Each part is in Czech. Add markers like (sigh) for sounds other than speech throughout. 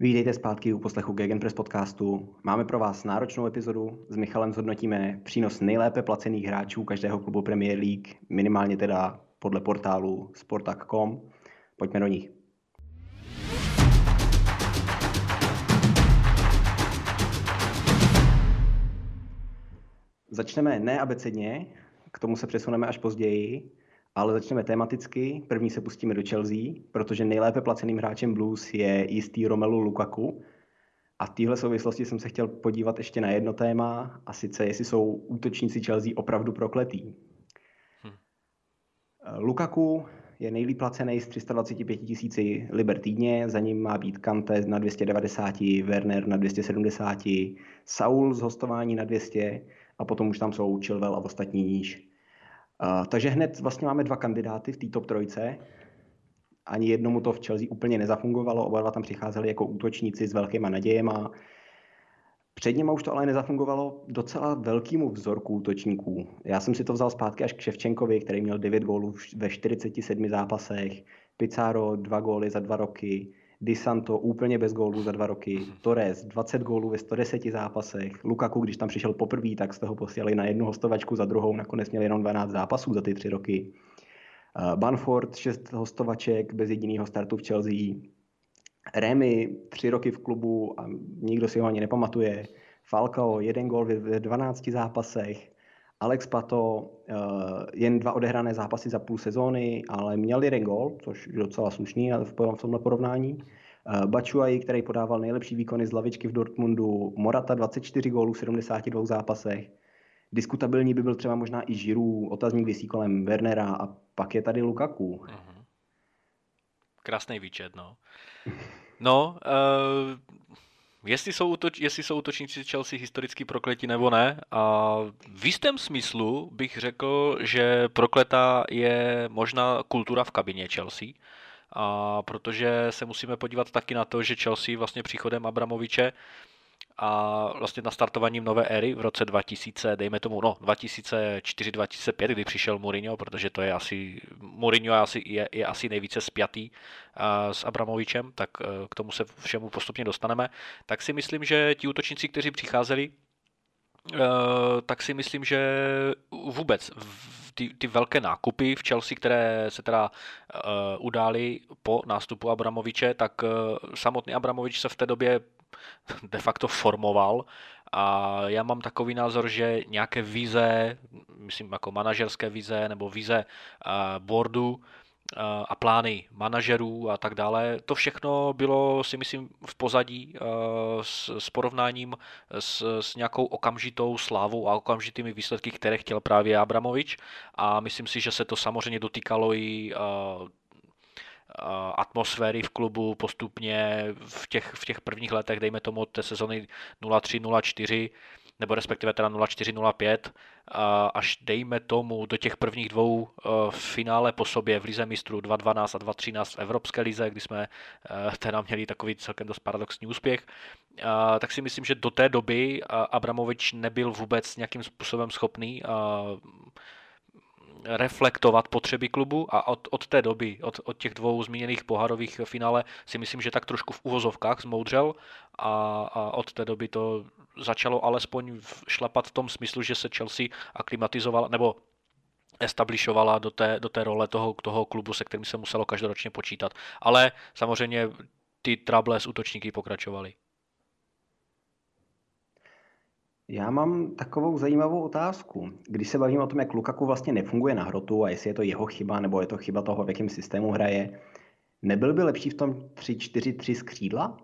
Vítejte zpátky u poslechu Gegenpress podcastu. Máme pro vás náročnou epizodu. S Michalem zhodnotíme přínos nejlépe placených hráčů každého klubu Premier League, minimálně teda podle portálu sportak.com. Pojďme do nich. Začneme ne abecedně, k tomu se přesuneme až později, ale začneme tematicky. První se pustíme do Chelsea, protože nejlépe placeným hráčem Blues je jistý Romelu Lukaku. A v téhle souvislosti jsem se chtěl podívat ještě na jedno téma, a sice jestli jsou útočníci Chelsea opravdu prokletý. Hm. Lukaku je nejlíp placený z 325 tisíci liber týdně, za ním má být Kante na 290, Werner na 270, Saul z hostování na 200 a potom už tam jsou Chilwell a ostatní níž. Takže hned vlastně máme dva kandidáty v té top trojce. Ani jednomu to v Chelsea úplně nezafungovalo, oba dva tam přicházeli jako útočníci s velkýma nadějema. Před něma už to ale nezafungovalo docela velkýmu vzorku útočníků. Já jsem si to vzal zpátky až k Ševčenkovi, který měl 9 gólů ve 47 zápasech, Pizarro 2 góly za dva roky, Di Santo úplně bez gólů za dva roky, Torres 20 gólů ve 110 zápasech, Lukaku, když tam přišel poprvé, tak z toho posílali na jednu hostovačku za druhou, nakonec měl jenom 12 zápasů za ty tři roky. Uh, Banford 6 hostovaček bez jediného startu v Chelsea. Remy 3 roky v klubu a nikdo si ho ani nepamatuje. Falcao jeden gól ve 12 zápasech. Alex Pato uh, jen dva odehrané zápasy za půl sezóny, ale měl jeden gol, což je docela slušný v tomhle porovnání. Uh, Bačuaj, který podával nejlepší výkony z lavičky v Dortmundu, Morata 24 gólů v 72 zápasech. Diskutabilní by byl třeba možná i Žiru, otazník vysí kolem Wernera a pak je tady Lukaku. Uh-huh. Krásný výčet, no. No, uh, jestli jsou, útoč, jestli jsou útočníci Chelsea historicky prokleti nebo ne. A v jistém smyslu bych řekl, že prokletá je možná kultura v kabině Chelsea. A protože se musíme podívat taky na to, že Chelsea vlastně příchodem Abramoviče a vlastně nastartováním nové éry v roce 2000, dejme tomu, no 2004-2005, kdy přišel Mourinho, protože to je asi, Mourinho je asi, je, je asi nejvíce spjatý uh, s Abramovičem, tak uh, k tomu se všemu postupně dostaneme, tak si myslím, že ti útočníci, kteří přicházeli, uh, tak si myslím, že vůbec ty, ty velké nákupy v Chelsea, které se teda uh, udály po nástupu Abramoviče, tak uh, samotný Abramovič se v té době de facto formoval a já mám takový názor, že nějaké vize, myslím jako manažerské vize nebo vize boardu, a plány manažerů a tak dále. To všechno bylo, si myslím, v pozadí s, s porovnáním s, s nějakou okamžitou slávou a okamžitými výsledky, které chtěl právě Abramovič. A myslím si, že se to samozřejmě dotýkalo i atmosféry v klubu postupně v těch, v těch prvních letech, dejme tomu od té sezony 03-04, nebo respektive teda 04-05, až dejme tomu do těch prvních dvou e, finále po sobě v Lize mistrů 2-12 a 2-13 v Evropské lize, kdy jsme teda měli takový celkem dost paradoxní úspěch, tak si myslím, že do té doby Abramovič nebyl vůbec nějakým způsobem schopný reflektovat potřeby klubu a od, od té doby, od, od těch dvou zmíněných pohárových finále si myslím, že tak trošku v uvozovkách zmoudřel a, a od té doby to začalo alespoň šlapat v tom smyslu, že se Chelsea aklimatizovala, nebo establishovala do té, do té role toho, toho klubu, se kterým se muselo každoročně počítat. Ale samozřejmě ty trable s útočníky pokračovaly. Já mám takovou zajímavou otázku. Když se bavím o tom, jak Lukaku vlastně nefunguje na hrotu a jestli je to jeho chyba nebo je to chyba toho, v jakém systému hraje, nebyl by lepší v tom 3-4-3 skřídla?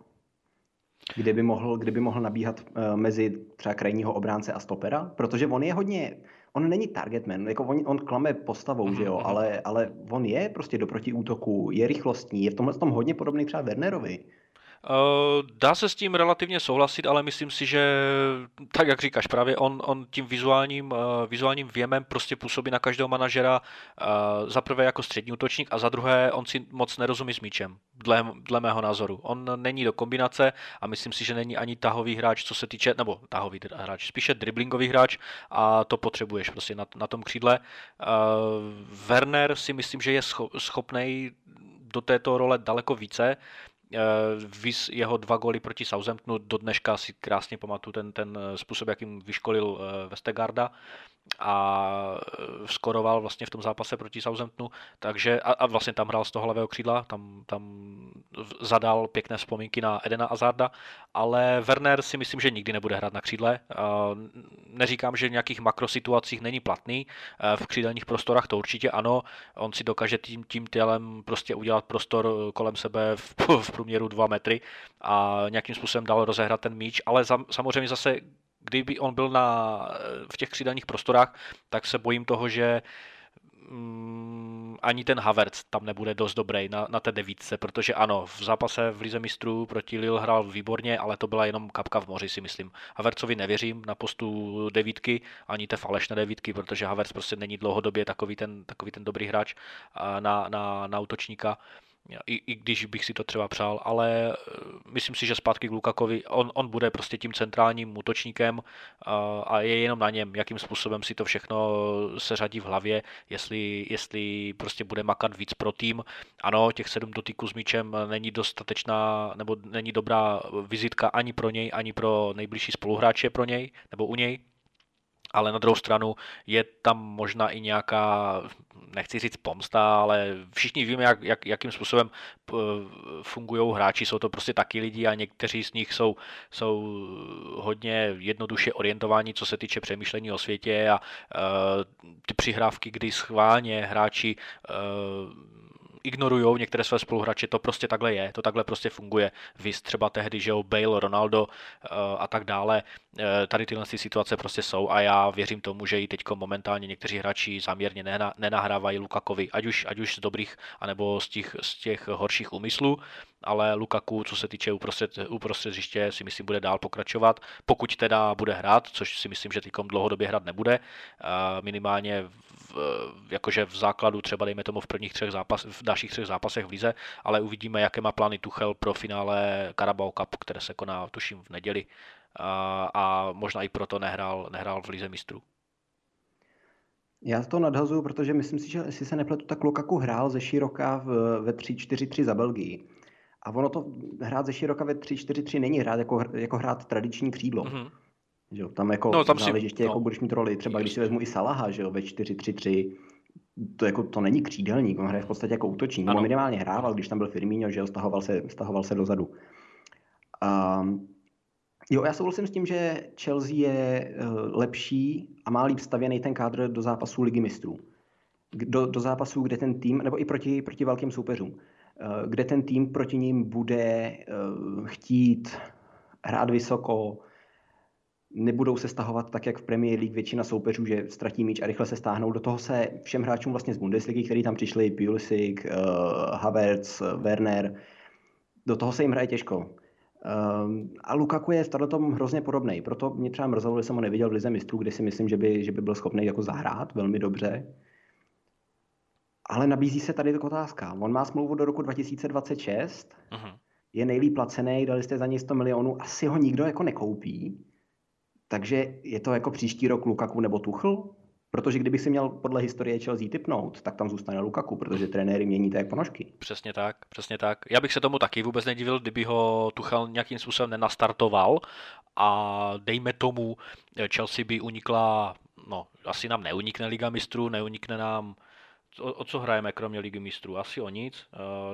Kde by mohl, kde by mohl nabíhat uh, mezi třeba krajního obránce a stopera? Protože on je hodně, on není targetman, jako on, on klame postavou, mm-hmm. že jo, mhm, mhm. ale, ale on je prostě do protiútoku, je rychlostní, je v tomhle tom hodně podobný třeba Wernerovi. Eh, dá se s tím relativně souhlasit, ale myslím si, že tak jak říkáš, právě on, on tím vizuálním, eh, vizuálním věmem prostě působí na každého manažera eh, za prvé jako střední útočník a za druhé on si moc nerozumí s míčem, dle, dle mého názoru. On není do kombinace a myslím si, že není ani tahový hráč, co se týče, nebo tahový hráč, spíše driblingový hráč a to potřebuješ prostě na, na tom křídle. Werner si myslím, že je schopný do této role daleko více, Vys jeho dva góly proti Southamptonu, do dneška si krásně pamatuju ten, ten způsob, jakým vyškolil Vestegarda a skoroval vlastně v tom zápase proti Southamptonu, takže a, a vlastně tam hrál z toho levého křídla, tam, tam zadal pěkné vzpomínky na Edena Azarda, ale Werner si myslím, že nikdy nebude hrát na křídle. Neříkám, že v nějakých makrosituacích není platný, v křídelních prostorách to určitě ano, on si dokáže tím, tím tělem prostě udělat prostor kolem sebe v, (laughs) v průměru 2 metry a nějakým způsobem dál rozehrát ten míč, ale za, samozřejmě zase kdyby on byl na, v těch křídelních prostorách, tak se bojím toho, že mm, ani ten Havertz tam nebude dost dobrý na, na té devítce, protože ano, v zápase v Lize mistrů proti Lille hrál výborně, ale to byla jenom kapka v moři, si myslím. Havertzovi nevěřím na postu devítky, ani té falešné devítky, protože Havertz prostě není dlouhodobě takový ten, takový ten dobrý hráč na, na, na útočníka i, i když bych si to třeba přál, ale eh, myslím si, že zpátky k Lukakovi, on, on bude prostě tím centrálním útočníkem a, a je jenom na něm, jakým způsobem si to všechno seřadí v hlavě, jestli, jestli prostě bude makat víc pro tým. Ano, těch sedm dotyků s míčem není dostatečná, nebo není dobrá vizitka ani pro něj, ani pro nejbližší spoluhráče pro něj, nebo u něj, ale na druhou stranu je tam možná i nějaká, nechci říct pomsta, ale všichni víme, jak, jak, jakým způsobem fungují hráči, jsou to prostě taky lidi a někteří z nich jsou, jsou hodně jednoduše orientováni, co se týče přemýšlení o světě a uh, ty přihrávky, kdy schválně hráči uh, ignorují některé své spoluhráče, to prostě takhle je, to takhle prostě funguje. Vy třeba tehdy, že jo, Bale, Ronaldo eh, a tak dále, eh, tady tyhle situace prostě jsou a já věřím tomu, že i teď momentálně někteří hráči záměrně nenahrávají Lukakovi, ať už, ať už z dobrých, anebo z těch, z těch horších úmyslů, ale Lukaku, co se týče uprostřed, uprostřed hřiště, si myslím, bude dál pokračovat, pokud teda bude hrát, což si myslím, že teď dlouhodobě hrát nebude, minimálně v, jakože v základu třeba dejme tomu v prvních třech zápas, v dalších třech zápasech v lize, ale uvidíme, jaké má plány Tuchel pro finále Carabao Cup, které se koná, tuším, v neděli a, a možná i proto nehrál, nehrál v lize mistrů. Já to nadhazuju, protože myslím si, že jestli se nepletu, tak Lukaku hrál ze široka v, ve 3-4-3 za Belgii. A ono to hrát ze široka ve 3-4-3 není hrát jako, jako hrát tradiční křídlo. Mm-hmm. Že jo? Tam jako no, tam záleží si, ještě, no. jako budeš mít roli. Třeba když si vezmu i Salaha, že jo, ve 4-3-3, to, jako, to není křídelník, on hraje v podstatě jako útočník. On minimálně hrával, když tam byl Firmino, že jo, stahoval se, stahoval se dozadu. Um, jo, já souhlasím s tím, že Chelsea je uh, lepší a má líp stavěný ten kádr do zápasů ligy mistrů. Do, do zápasů, kde ten tým, nebo i proti, proti velkým soupeřům, kde ten tým proti ním bude uh, chtít hrát vysoko, nebudou se stahovat tak, jak v Premier League většina soupeřů, že ztratí míč a rychle se stáhnou. Do toho se všem hráčům vlastně z Bundesligy, kteří tam přišli, Pulisic, uh, Havertz, Werner, do toho se jim hraje těžko. A Lukaku je v tom hrozně podobný. Proto mě třeba mrzelo, že jsem ho neviděl v Lize mistrů, kde si myslím, že by, že by byl schopný jako zahrát velmi dobře. Ale nabízí se tady taková otázka. On má smlouvu do roku 2026, uh-huh. je nejlíp placený, dali jste za něj 100 milionů, asi ho nikdo jako nekoupí. Takže je to jako příští rok Lukaku nebo Tuchl? Protože kdybych si měl podle historie Chelsea typnout, tak tam zůstane Lukaku, protože trenéry mění tak ponožky. Přesně tak, přesně tak. Já bych se tomu taky vůbec nedivil, kdyby ho Tuchel nějakým způsobem nenastartoval a dejme tomu, Chelsea by unikla, no asi nám neunikne Liga mistrů, neunikne nám o, o co hrajeme kromě ligy mistrů? Asi o nic.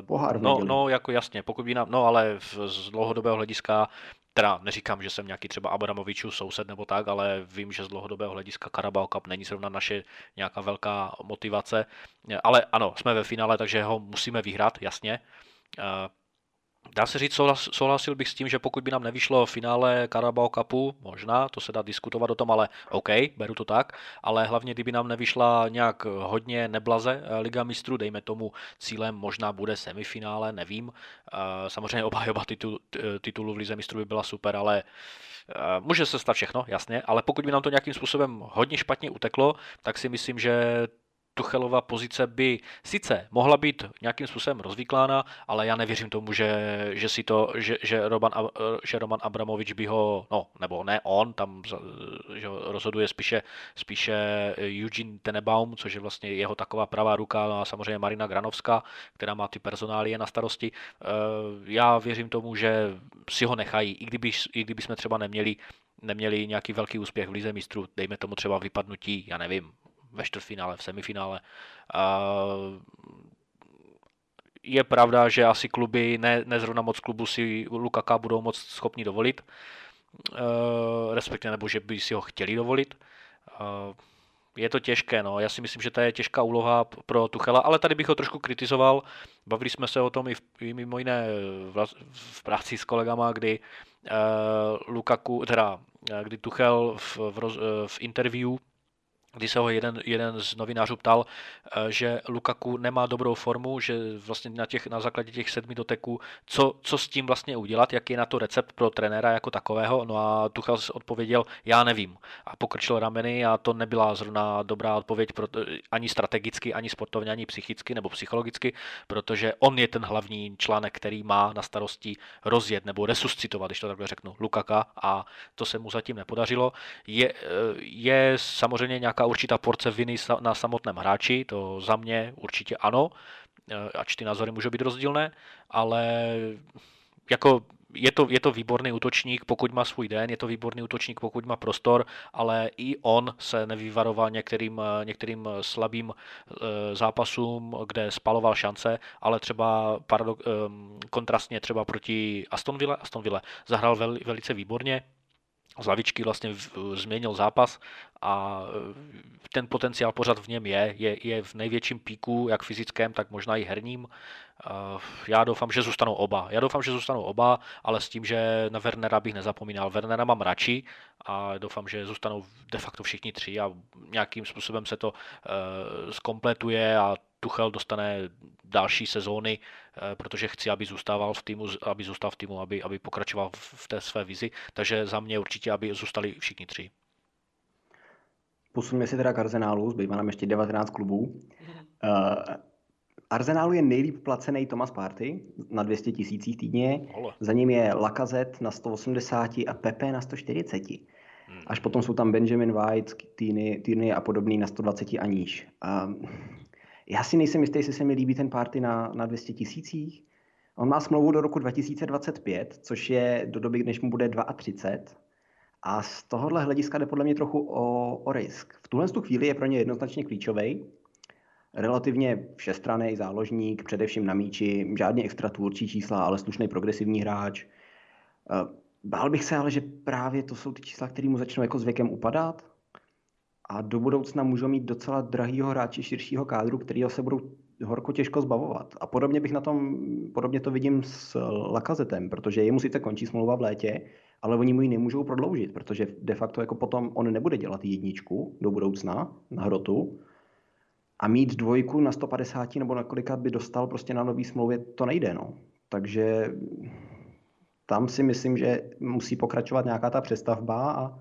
Pohár no, no, jako jasně, pokud by nám, no ale z dlouhodobého hlediska Teda neříkám, že jsem nějaký třeba Abramovičův soused nebo tak, ale vím, že z dlouhodobého hlediska Carabao Cup není zrovna naše nějaká velká motivace. Ale ano, jsme ve finále, takže ho musíme vyhrát, jasně. Dá se říct, souhlasil bych s tím, že pokud by nám nevyšlo finále Carabao Cupu, možná, to se dá diskutovat o tom, ale OK, beru to tak, ale hlavně kdyby nám nevyšla nějak hodně neblaze eh, Liga mistrů, dejme tomu cílem možná bude semifinále, nevím. Eh, samozřejmě obhajoba titul, titulu v Lize mistrů by byla super, ale eh, může se stát všechno, jasně, ale pokud by nám to nějakým způsobem hodně špatně uteklo, tak si myslím, že Tuchelova pozice by sice mohla být nějakým způsobem rozvyklána, ale já nevěřím tomu, že, že, si to, že, že, Roman, že Roman Abramovič by ho, no nebo ne on, tam že rozhoduje spíše, spíše Eugene Tenebaum, což je vlastně jeho taková pravá ruka, no a samozřejmě Marina Granovská, která má ty personálie na starosti. Eh, já věřím tomu, že si ho nechají, i kdyby, i kdyby jsme třeba neměli neměli nějaký velký úspěch v Lize mistrů, dejme tomu třeba vypadnutí, já nevím, ve čtvrtfinále, v semifinále. Je pravda, že asi kluby, ne, ne zrovna moc klubu si Lukaka budou moc schopni dovolit, e, respektive nebo že by si ho chtěli dovolit. Je to těžké, no. Já si myslím, že to je těžká úloha pro Tuchela, ale tady bych ho trošku kritizoval. Bavili jsme se o tom i, v, i mimo jiné v, v práci s kolegama, kdy uh, Lukaku, teda kdy Tuchel v, v, v interview kdy se ho jeden, jeden z novinářů ptal, eh, že Lukaku nemá dobrou formu, že vlastně na, těch, na základě těch sedmi doteků, co, co s tím vlastně udělat, jaký je na to recept pro trenéra jako takového. No a Tuchel odpověděl, já nevím. A pokrčil rameny a to nebyla zrovna dobrá odpověď pro, ani strategicky, ani sportovně, ani psychicky nebo psychologicky, protože on je ten hlavní článek, který má na starosti rozjet nebo resuscitovat, když to takhle řeknu, Lukaka a to se mu zatím nepodařilo. Je, eh, je samozřejmě nějaká určitá porce viny na samotném hráči, to za mě určitě ano, e, ač ty názory můžou být rozdílné, ale jako je to, je to výborný útočník, pokud má svůj den, je to výborný útočník, pokud má prostor, ale i on se nevyvaroval některým, některým slabým e, zápasům, kde spaloval šance, ale třeba paradok, e, kontrastně třeba proti Aston Ville, Aston Ville zahrál vel, velice výborně, z lavičky vlastně změnil zápas a e, ten potenciál pořád v něm je, je, je v největším píku, jak fyzickém, tak možná i herním. E, já doufám, že zůstanou oba. Já doufám, že zůstanou oba, ale s tím, že na Wernera bych nezapomínal. Wernera mám radši a doufám, že zůstanou de facto všichni tři a nějakým způsobem se to zkompletuje a Tuchel dostane další sezóny, eh, protože chci, aby zůstával v týmu, aby zůstal v týmu, aby, aby pokračoval v té své vizi. Takže za mě určitě, aby zůstali všichni tři. Posuneme se teda k Arsenálu, zbývá nám ještě 19 klubů. Uh, Arsenálu je nejlíp placený Thomas Party na 200 tisících týdně, Ole. za ním je Lacazette na 180 a Pepe na 140. Hmm. Až potom jsou tam Benjamin White, Týny, Týny a podobný na 120 a níž. Uh, já si nejsem jistý, jestli se mi líbí ten party na, na 200 tisících. On má smlouvu do roku 2025, což je do doby, než mu bude 32. A z tohohle hlediska jde podle mě trochu o, o risk. V tuhle chvíli je pro ně jednoznačně klíčový. Relativně všestraný záložník, především na míči, žádný extra tvůrčí čísla, ale slušný progresivní hráč. Eh, bál bych se ale, že právě to jsou ty čísla, které mu začnou jako s věkem upadat a do budoucna můžou mít docela drahýho hráče širšího kádru, kterýho se budou horko těžko zbavovat. A podobně bych na tom, podobně to vidím s Lakazetem, protože jemu sice končí smlouva v létě, ale oni mu ji nemůžou prodloužit, protože de facto jako potom on nebude dělat jedničku do budoucna na hrotu a mít dvojku na 150 nebo na kolika by dostal prostě na nový smlouvě, to nejde. No. Takže tam si myslím, že musí pokračovat nějaká ta přestavba a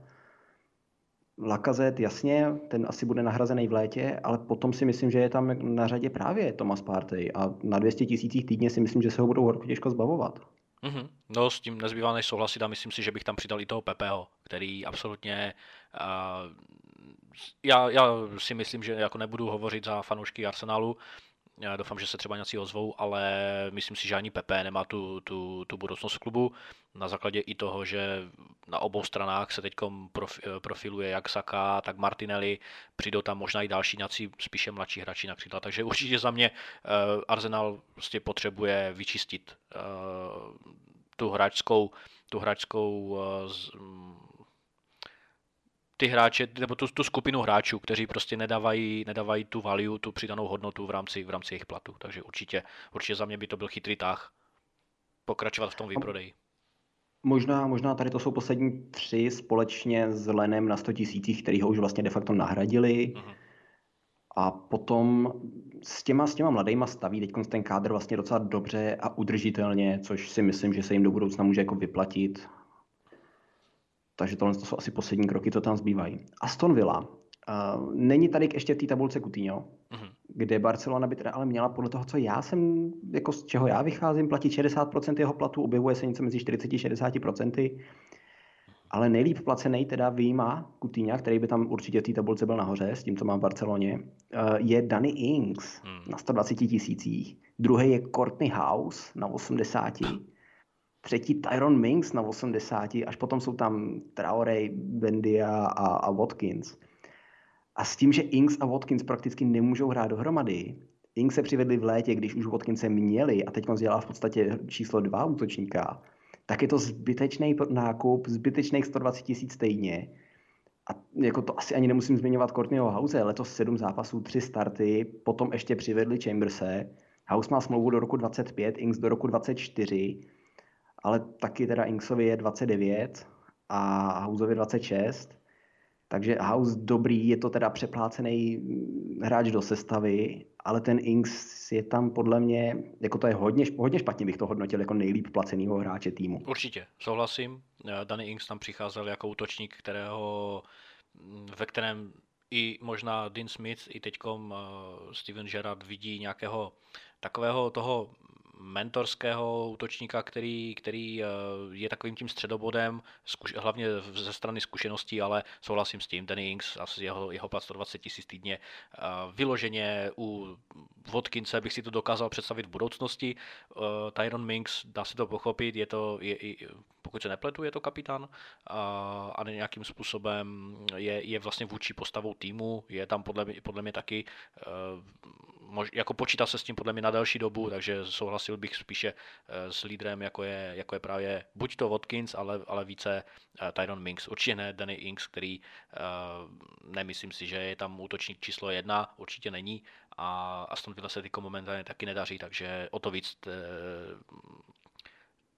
Lakazet, jasně, ten asi bude nahrazený v létě, ale potom si myslím, že je tam na řadě právě Thomas Partey a na 200 tisících týdně si myslím, že se ho budou horko těžko zbavovat. Mm-hmm. No s tím nezbývá než souhlasit a myslím si, že bych tam přidal i toho Pepeho, který absolutně uh, já, já si myslím, že jako nebudu hovořit za fanoušky Arsenalu, já doufám, že se třeba nějací ozvou, ale myslím si, že ani Pepe nemá tu, tu, tu budoucnost v klubu. Na základě i toho, že na obou stranách se teď profiluje jak Saka, tak Martinelli. Přijdou tam možná i další nějací spíše mladší hráči na křídla. Takže určitě za mě uh, Arsenal prostě potřebuje vyčistit uh, tu hráčskou, tu hráčskou uh, ty hráče, nebo tu, tu skupinu hráčů, kteří prostě nedávají, nedávají tu value, tu přidanou hodnotu v rámci, v rámci jejich platu. Takže určitě, určitě za mě by to byl chytrý tah pokračovat v tom výprodeji. Možná, možná tady to jsou poslední tři společně s Lenem na 100 tisících, který ho už vlastně de facto nahradili. Uh-huh. A potom s těma, s těma mladýma staví teď ten kádr vlastně docela dobře a udržitelně, což si myslím, že se jim do budoucna může jako vyplatit. Takže tohle to jsou asi poslední kroky, co tam zbývají. Aston Villa. Uh, není tady ještě v té tabulce Coutinho, uh-huh. kde Barcelona by teda ale měla podle toho, co já jsem, jako z čeho já vycházím, platit 60% jeho platu, objevuje se něco mezi 40-60%, ale nejlíp placený teda výjima Coutinho, který by tam určitě v té tabulce byl nahoře, s tím, co má v Barceloně, uh, je Danny Ings uh-huh. na 120 tisících. Druhý je Courtney House na 80 třetí Tyron Minks na 80, až potom jsou tam Traore, Bendia a, a Watkins. A s tím, že Inks a Watkins prakticky nemůžou hrát dohromady, Inks se přivedli v létě, když už Watkinse měli a teď dělá v podstatě číslo dva útočníka, tak je to zbytečný nákup, zbytečných 120 tisíc stejně. A jako to asi ani nemusím zmiňovat Courtneyho House, letos sedm zápasů, tři starty, potom ještě přivedli Chamberse. House má smlouvu do roku 25, Inks do roku 24, ale taky teda Inksovi je 29 a Houseovi 26. Takže House dobrý, je to teda přeplácený hráč do sestavy, ale ten Inks je tam podle mě, jako to je hodně, hodně špatně bych to hodnotil jako nejlíp placenýho hráče týmu. Určitě, souhlasím. Danny Inks tam přicházel jako útočník, kterého, ve kterém i možná Dean Smith, i teďkom uh, Steven Gerrard vidí nějakého takového toho mentorského útočníka, který, který eh, je takovým tím středobodem, zkuš, hlavně ze strany zkušeností, ale souhlasím s tím, Danny Ings, asi jeho, jeho plat 120 tisíc týdně, eh, vyloženě u Vodkince bych si to dokázal představit v budoucnosti. Eh, Tyron Minks, dá se to pochopit, je to, je, pokud se nepletu, je to kapitán a, a nějakým způsobem je, je vlastně vůči postavou týmu, je tam podle, podle mě taky mož, jako počítá se s tím podle mě na další dobu, takže souhlasil bych spíše eh, s lídrem, jako je, jako je právě buď to Watkins, ale, ale více uh, Tyron Minks. Určitě ne Danny Inks, který uh, nemyslím si, že je tam útočník číslo jedna, určitě není a Aston Villa se tyko momentálně taky nedaří, takže o to víc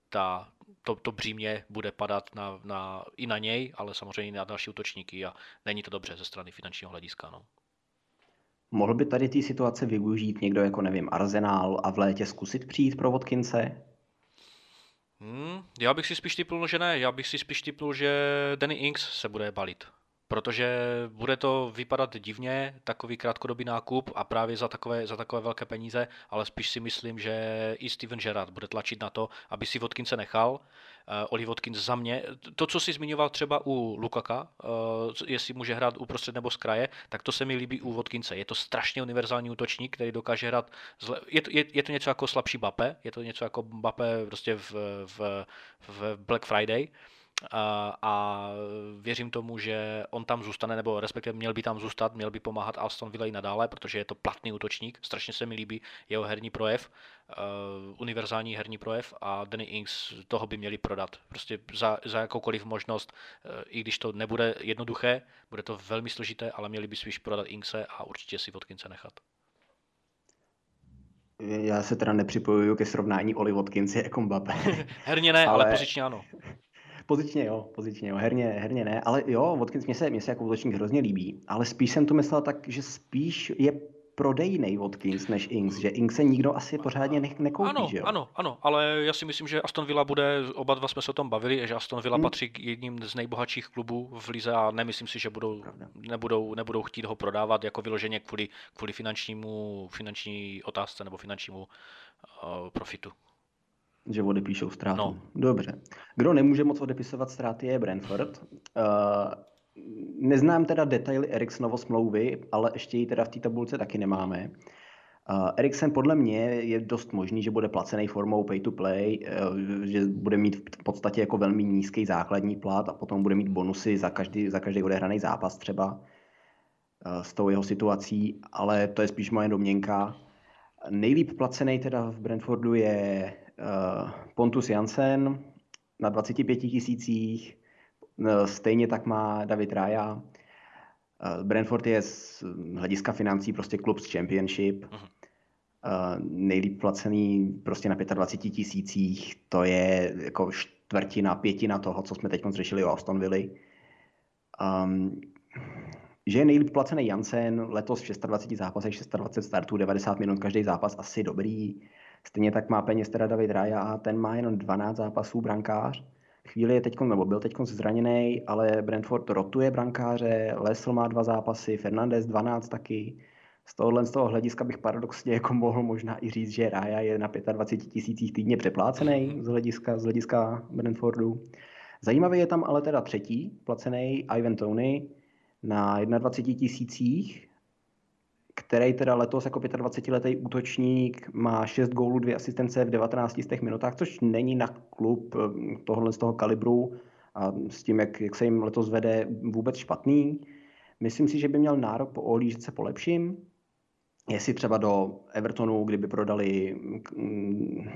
ta, to, to břímě bude padat na, na, i na něj, ale samozřejmě na další útočníky a není to dobře ze strany finančního hlediska. No. Mohl by tady té situace využít někdo jako, nevím, Arsenal a v létě zkusit přijít pro Watkinse? Hmm, já bych si spíš typnul, že ne. Já bych si spíš typnul, že Danny Ings se bude balit protože bude to vypadat divně, takový krátkodobý nákup a právě za takové, za takové velké peníze, ale spíš si myslím, že i Steven Gerrard bude tlačit na to, aby si Vodkince nechal. Uh, Oli Watkins za mě, to, co si zmiňoval třeba u Lukaka, uh, jestli může hrát uprostřed nebo z kraje, tak to se mi líbí u Vodkince. Je to strašně univerzální útočník, který dokáže hrát, zle... je, to, je, je to něco jako slabší Bape, je to něco jako Bape prostě v, v, v Black Friday, a, a věřím tomu, že on tam zůstane, nebo respektive měl by tam zůstat, měl by pomáhat Alston Villa i nadále, protože je to platný útočník, strašně se mi líbí jeho herní projev, uh, univerzální herní projev a Danny Ings toho by měli prodat. Prostě za, za jakoukoliv možnost, uh, i když to nebude jednoduché, bude to velmi složité, ale měli by spíš prodat Ingse a určitě si Vodkince nechat. Já se teda nepřipojuju ke srovnání Oli Watkins jako Mbappé. (laughs) Herně ne, ale, ale pozičně ano. Pozičně jo, pozičně jo, herně, herně ne, ale jo, Watkins mě se, mě se jako útočník hrozně líbí, ale spíš jsem to myslel tak, že spíš je prodejný Watkins než Inks, že Inks se nikdo asi pořádně ne- nekoupí, ano, že jo? Ano, ano, ale já si myslím, že Aston Villa bude, oba dva jsme se o tom bavili, že Aston Villa hmm. patří k jedním z nejbohatších klubů v lize a nemyslím si, že budou, nebudou, nebudou chtít ho prodávat jako vyloženě kvůli, kvůli finančnímu, finanční otázce nebo finančnímu uh, profitu. Že odepíšou ztrátu. No. Dobře. Kdo nemůže moc odepisovat ztráty je Brentford. Uh, neznám teda detaily Eriksonovo smlouvy, ale ještě ji teda v té tabulce taky nemáme. Uh, Eriksen podle mě je dost možný, že bude placený formou pay to play, uh, že bude mít v podstatě jako velmi nízký základní plat a potom bude mít bonusy za každý, za každý odehraný zápas třeba uh, s tou jeho situací, ale to je spíš moje domněnka. Nejlíp placený teda v Brentfordu je Pontus Jansen na 25 tisících, uh, stejně tak má David Raya. Uh, Brentford je z hlediska financí prostě klub z Championship. Uh-huh. Uh, nejlíp placený prostě na 25 tisících, to je jako čtvrtina, pětina toho, co jsme teď řešili o Aston Villa. Um, že je nejlíp placený Jansen, letos v 26 zápasech, 26 startů, 90 minut každý zápas, asi dobrý. Stejně tak má peněz teda David Raya a ten má jenom 12 zápasů brankář, chvíli je teď, nebo byl teď zraněný, ale Brentford rotuje brankáře, Lesl má dva zápasy, Fernandez 12 taky. Z tohohle z toho hlediska bych paradoxně jako mohl možná i říct, že Raya je na 25 tisících týdně přeplácený z hlediska, z hlediska Brentfordu. Zajímavý je tam ale teda třetí placený Ivan Tony na 21 tisících, který teda letos jako 25-letý útočník má 6 gólů, 2 asistence v 19 z těch minutách, což není na klub eh, tohohle z toho kalibru a s tím, jak, jak se jim letos vede, vůbec špatný. Myslím si, že by měl nárok po ohlížet se po lepším. Jestli třeba do Evertonu, kdyby prodali mm,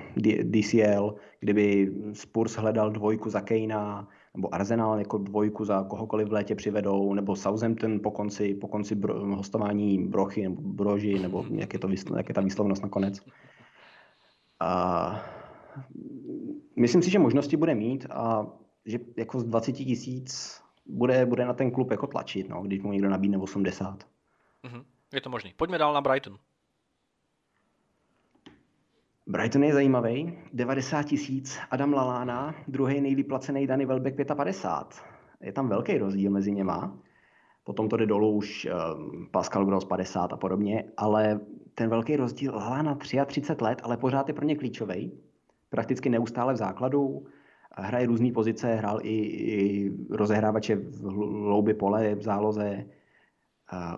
DCL, kdyby Spurs hledal dvojku za Kejna, nebo Arsenal jako dvojku za kohokoliv v létě přivedou, nebo Southampton po konci, po konci bro, hostování Brochy nebo Broži, nebo jak je, to, jak je ta výslovnost nakonec. A myslím si, že možnosti bude mít a že jako z 20 tisíc bude, bude na ten klub jako tlačit, no, když mu někdo nabídne 80. Mm-hmm. Je to možný. Pojďme dál na Brighton. Brighton je zajímavý. 90 tisíc Adam Lalána, druhý nejlíp placený Danny Welbeck 55. Je tam velký rozdíl mezi něma. Potom to jde dolů už um, Pascal Gross 50 a podobně, ale ten velký rozdíl Lalana 33 let, ale pořád je pro ně klíčový. Prakticky neustále v základu, hraje různé pozice, hrál i, i rozehrávače v hloubi pole, v záloze,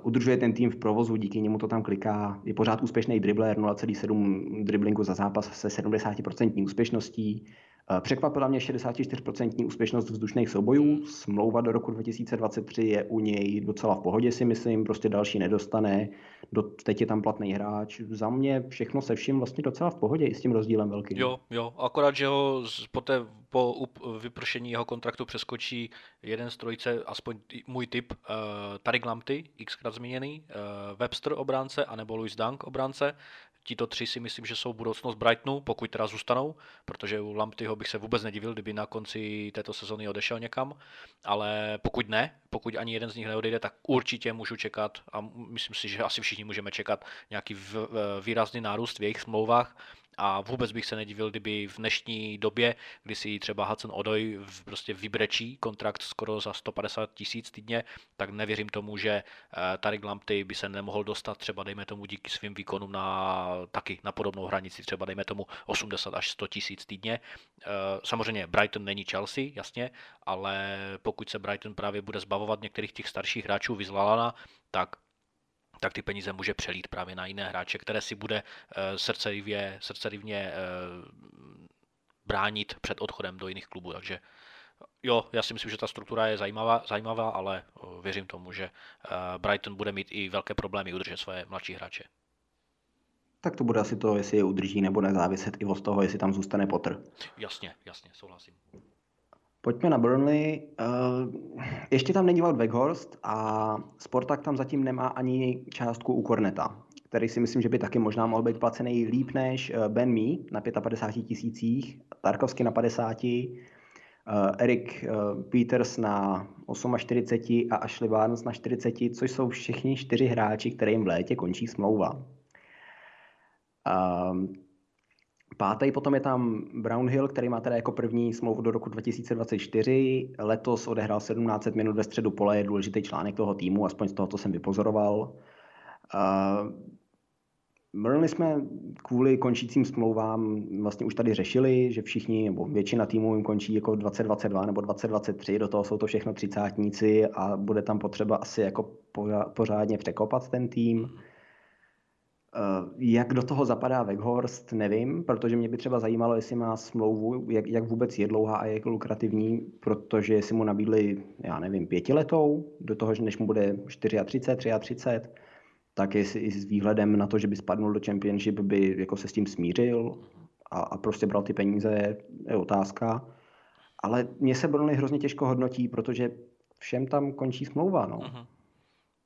udržuje ten tým v provozu, díky němu to tam kliká, je pořád úspěšný dribler, 0,7 driblingu za zápas se 70% úspěšností, Eh, překvapila mě 64% úspěšnost vzdušných soubojů. Smlouva do roku 2023 je u něj docela v pohodě, si myslím. Prostě další nedostane. Do, teď je tam platný hráč. Za mě všechno se vším vlastně docela v pohodě i s tím rozdílem velkým. Jo, jo. Akorát, že ho poté, po vypršení jeho kontraktu přeskočí jeden z trojice, aspoň můj typ, uh, Tarik Lampty, xkrát zmíněný, uh, Webster obránce, anebo Louis Dunk obránce. Tito tři si myslím, že jsou budoucnost Brightonu, pokud teda zůstanou, protože u Lamptyho bych se vůbec nedivil, kdyby na konci této sezony odešel někam, ale pokud ne, pokud ani jeden z nich neodejde, tak určitě můžu čekat a myslím si, že asi všichni můžeme čekat nějaký výrazný nárůst v jejich smlouvách a vůbec bych se nedivil, kdyby v dnešní době, kdy si třeba Hudson Odoj prostě vybrečí kontrakt skoro za 150 tisíc týdně, tak nevěřím tomu, že eh, Tarik Lampty by se nemohl dostat třeba dejme tomu díky svým výkonům na taky na podobnou hranici, třeba dejme tomu 80 až 100 tisíc týdně. Eh, samozřejmě Brighton není Chelsea, jasně, ale pokud se Brighton právě bude zbavovat některých těch starších hráčů vyzlalana, tak tak ty peníze může přelít právě na jiné hráče, které si bude uh, srdcerivně, srdcerivně uh, bránit před odchodem do jiných klubů. Takže jo, já si myslím, že ta struktura je zajímavá, zajímavá ale věřím tomu, že Brighton bude mít i velké problémy udržet své mladší hráče. Tak to bude asi to, jestli je udrží nebo nezáviset i od toho, jestli tam zůstane Potter. Jasně, jasně, souhlasím. Pojďme na Burnley. Eh, ještě tam není Wout Weghorst a Sportak tam zatím nemá ani částku u Korneta, který si myslím, že by taky možná mohl být placený líp než eh, Ben Mee na 55 tisících, Tarkovsky na 50, eh, Erik Peters na 48 a Ashley Barnes na 40, což jsou všichni čtyři hráči, kterým v létě končí smlouva. Pátý potom je tam Brownhill, který má teda jako první smlouvu do roku 2024. Letos odehrál 17 minut ve středu pole, je důležitý článek toho týmu, aspoň z toho, co jsem vypozoroval. Uh, jsme kvůli končícím smlouvám vlastně už tady řešili, že všichni, nebo většina týmů jim končí jako 2022 nebo 2023, do toho jsou to všechno třicátníci a bude tam potřeba asi jako pořádně překopat ten tým. Eh, jak do toho zapadá Weghorst, nevím, protože mě by třeba zajímalo, jestli má smlouvu, jak, jak vůbec je dlouhá a jak lukrativní, protože jestli mu nabídli, já nevím, pětiletou, do toho, než mu bude 34, 33, tak jestli i s výhledem na to, že by spadnul do Championship, by jako se s tím smířil a, a prostě bral ty peníze, je otázka. Ale mě se Burnley hrozně těžko hodnotí, protože všem tam končí smlouva. No. Uh-huh.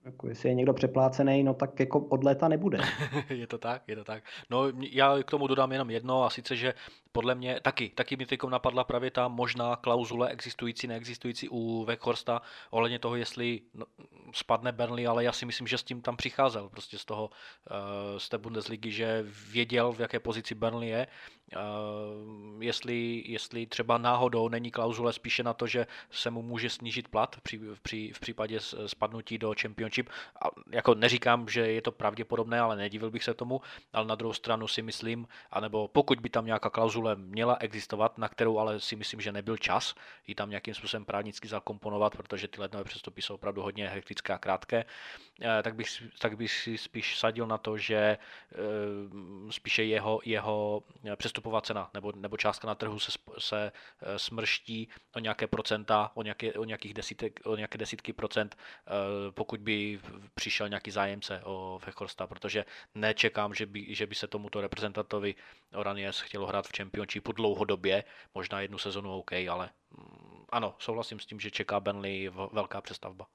Jako jestli je někdo přeplácený, no tak jako od léta nebude. (laughs) je to tak, je to tak. No já k tomu dodám jenom jedno a sice, že podle mě taky, taky mi teď napadla právě ta možná klauzule existující, neexistující u Weghorsta ohledně toho, jestli no, spadne Burnley, ale já si myslím, že s tím tam přicházel prostě z toho, uh, z té Bundesligy, že věděl, v jaké pozici Burnley je jestli, jestli třeba náhodou není klauzule spíše na to, že se mu může snížit plat při, při, v případě spadnutí do Championship. A jako neříkám, že je to pravděpodobné, ale nedivil bych se tomu, ale na druhou stranu si myslím, anebo pokud by tam nějaká klauzule měla existovat, na kterou ale si myslím, že nebyl čas ji tam nějakým způsobem právnicky zakomponovat, protože ty lednové přestupy jsou opravdu hodně hektické a krátké, eh, tak bych, tak bych si spíš sadil na to, že eh, spíše jeho, jeho přestupová cena nebo, nebo částka na trhu se, se eh, smrští o nějaké procenta, o nějaké, o nějakých desítek, o nějaké desítky procent, pokud by přišel nějaký zájemce o Fechorsta, protože nečekám, že by, že by se tomuto reprezentantovi Oranies chtělo hrát v Championshipu dlouhodobě, možná jednu sezonu OK, ale mm, ano, souhlasím s tím, že čeká Benley velká přestavba.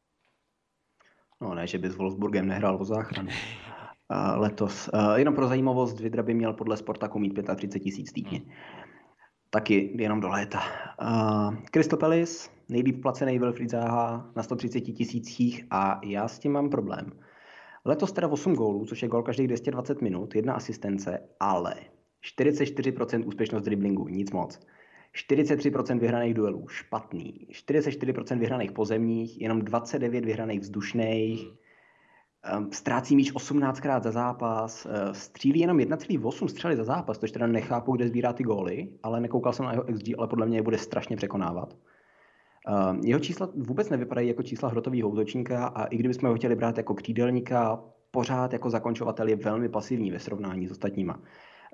No ne, že by s Wolfsburgem nehrál o záchranu. (laughs) Uh, letos. Uh, jenom pro zajímavost, Vidra by měl podle Sportaku mít 35 tisíc týdně. Hmm. Taky jenom do léta. Crystal Palace, nejlíp placený Wilfried Zaha na 130 tisících a já s tím mám problém. Letos teda 8 gólů, což je gól každých 220 minut, jedna asistence, ale 44% úspěšnost driblingu, nic moc. 43% vyhraných duelů, špatný. 44% vyhraných pozemních, jenom 29 vyhraných vzdušných. Ehm, ztrácí míč 18krát za zápas, ehm, střílí jenom 1,8 střely za zápas, tož teda nechápu, kde sbírá ty góly, ale nekoukal jsem na jeho XG, ale podle mě je bude strašně překonávat. Ehm, jeho čísla vůbec nevypadají jako čísla hrotového útočníka a i kdybychom ho chtěli brát jako křídelníka, pořád jako zakončovatel je velmi pasivní ve srovnání s ostatníma.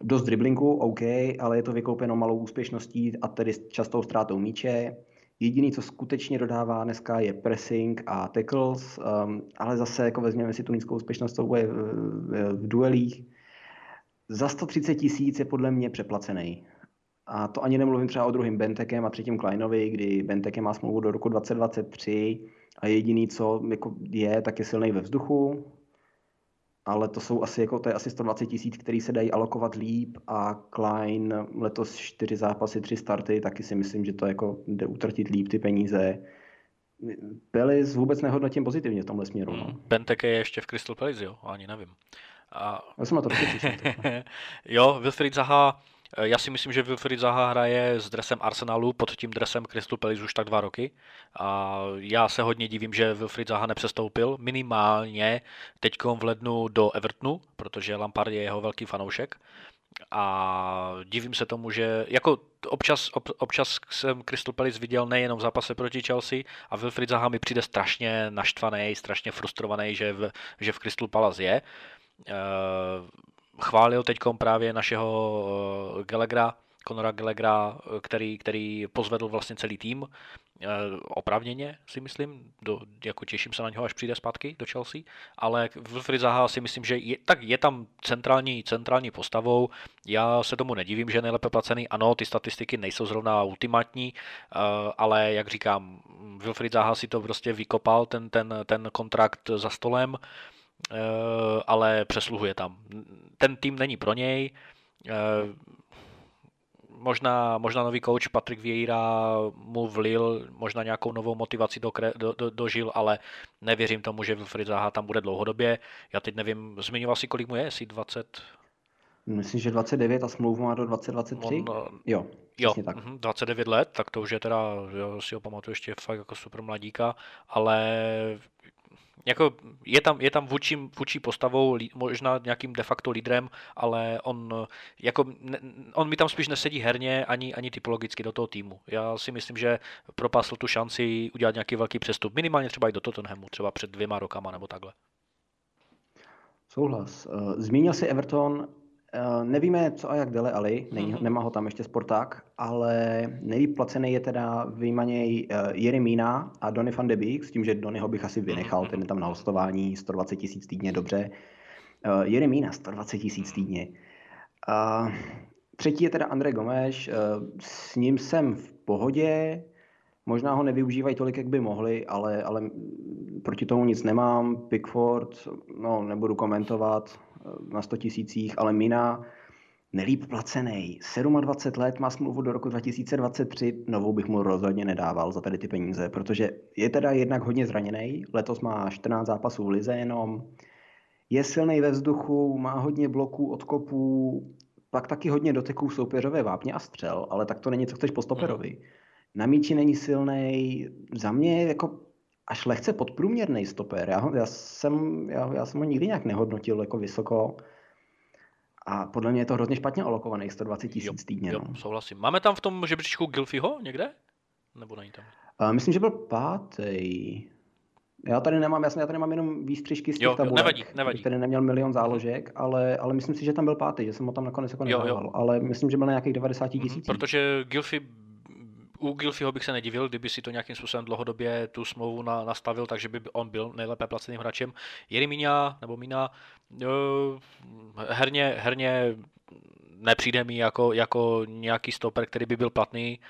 Dost driblinku, OK, ale je to vykoupeno malou úspěšností a tedy častou ztrátou míče. Jediný, co skutečně dodává dneska, je pressing a tackles, um, ale zase jako vezměme si tu nízkou úspěšnost v, v, v duelích. Za 130 tisíc je podle mě přeplacený. A to ani nemluvím třeba o druhém Bentekem a třetím Kleinovi, kdy Bentekem má smlouvu do roku 2023 a jediný, co jako je, tak je silný ve vzduchu, ale to jsou asi, jako, to je asi 120 tisíc, který se dají alokovat líp a Klein letos čtyři zápasy, tři starty, taky si myslím, že to jako jde utratit líp ty peníze. Pelis vůbec nehodnotím pozitivně v tomhle směru. No. Hmm. Bentek je ještě v Crystal Palace, jo? Ani nevím. A... Já jsem na to (laughs) Jo, Wilfried Zaha já si myslím, že Wilfried Zaha hraje s dresem Arsenalu pod tím dresem Crystal Palace už tak dva roky. A já se hodně divím, že Wilfried Zaha nepřestoupil minimálně teď v lednu do Evertonu, protože Lampard je jeho velký fanoušek. A divím se tomu, že jako občas, ob, občas jsem Crystal Palace viděl nejenom v zápase proti Chelsea a Wilfried Zaha mi přijde strašně naštvaný, strašně frustrovaný, že v, že v Crystal Palace je. Chválil teď právě našeho eh, Gelegra, Conora Gelegra, eh, který, který pozvedl vlastně celý tým, eh, opravněně si myslím, do, jako těším se na něho, až přijde zpátky do Chelsea, ale Wilfried Zaha si myslím, že je, tak je tam centrální, centrální postavou, já se tomu nedivím, že je nejlépe placený, ano, ty statistiky nejsou zrovna ultimátní, ale jak říkám, Wilfried Zaha si to prostě vykopal, ten, ten, ten kontrakt za stolem, ale přesluhuje tam. Ten tým není pro něj. Eh, možná, možná nový coach Patrick Vieira mu vlil možná nějakou novou motivaci do, do, do, dožil, ale nevěřím tomu, že Wilfried Zaha tam bude dlouhodobě. Já teď nevím, zmiňoval si, kolik mu je, jestli 20... Myslím, že 29 a smlouvu má do 2023? On, jo, jo tak. 29 mhm, let, tak to už je teda, já si ho pamatuju ještě fakt jako super mladíka, ale jako je tam, je tam vůči, vůči postavou, možná nějakým de facto lídrem, ale on, jako, on mi tam spíš nesedí herně ani, ani typologicky do toho týmu. Já si myslím, že propásl tu šanci udělat nějaký velký přestup, minimálně třeba i do Tottenhamu, třeba před dvěma rokama nebo takhle. Souhlas. Eh, zmínil si Everton, Eh, nevíme, co a jak Dele Ali, není, mm-hmm. nemá ho tam ještě Sporták, ale nejlíp placený je teda vyjmaněj uh, Jeremína a Donny van de Beek, s tím, že Donnyho bych asi vynechal, ten je tam na hostování, 120 tisíc týdně, dobře. Uh, Jeremína, 120 tisíc týdně. Uh, třetí je teda Andrej Gomeš, uh, s ním jsem v pohodě, možná ho nevyužívají tolik, jak by mohli, ale, ale proti tomu nic nemám. Pickford, no nebudu komentovat, na 100 tisících, ale Mina nelíp placený. 27 let má smlouvu do roku 2023, novou bych mu rozhodně nedával za tady ty peníze, protože je teda jednak hodně zraněný, letos má 14 zápasů v lize jenom, je silný ve vzduchu, má hodně bloků, odkopů, pak taky hodně doteků soupeřové vápně a střel, ale tak to není, co chceš po stoperovi. Mm. Na míči není silný. Za mě jako až lehce podprůměrný stoper. Já, já, jsem, já, já jsem ho nikdy nějak nehodnotil jako vysoko. A podle mě je to hrozně špatně alokovaný, 120 tisíc týdně. Jo, no. souhlasím. Máme tam v tom žebříčku Gilfyho někde? Nebo není tam? Uh, myslím, že byl pátý. Já tady nemám, jasně, já tady mám jenom výstřižky z těch jo, tabulek. Jo, nevadí, nevadí. Tady neměl milion záložek, ale, ale myslím si, že tam byl pátý, že jsem ho tam nakonec jako nedával, ale myslím, že byl na nějakých 90 mhm, tisíc. Protože Gilfy u Gilfyho bych se nedivil, kdyby si to nějakým způsobem dlouhodobě tu smlouvu na, nastavil, takže by on byl nejlépe placeným hráčem. Jeremína nebo Mina herně, herně nepřijde mi jako, jako nějaký stoper, který by byl platný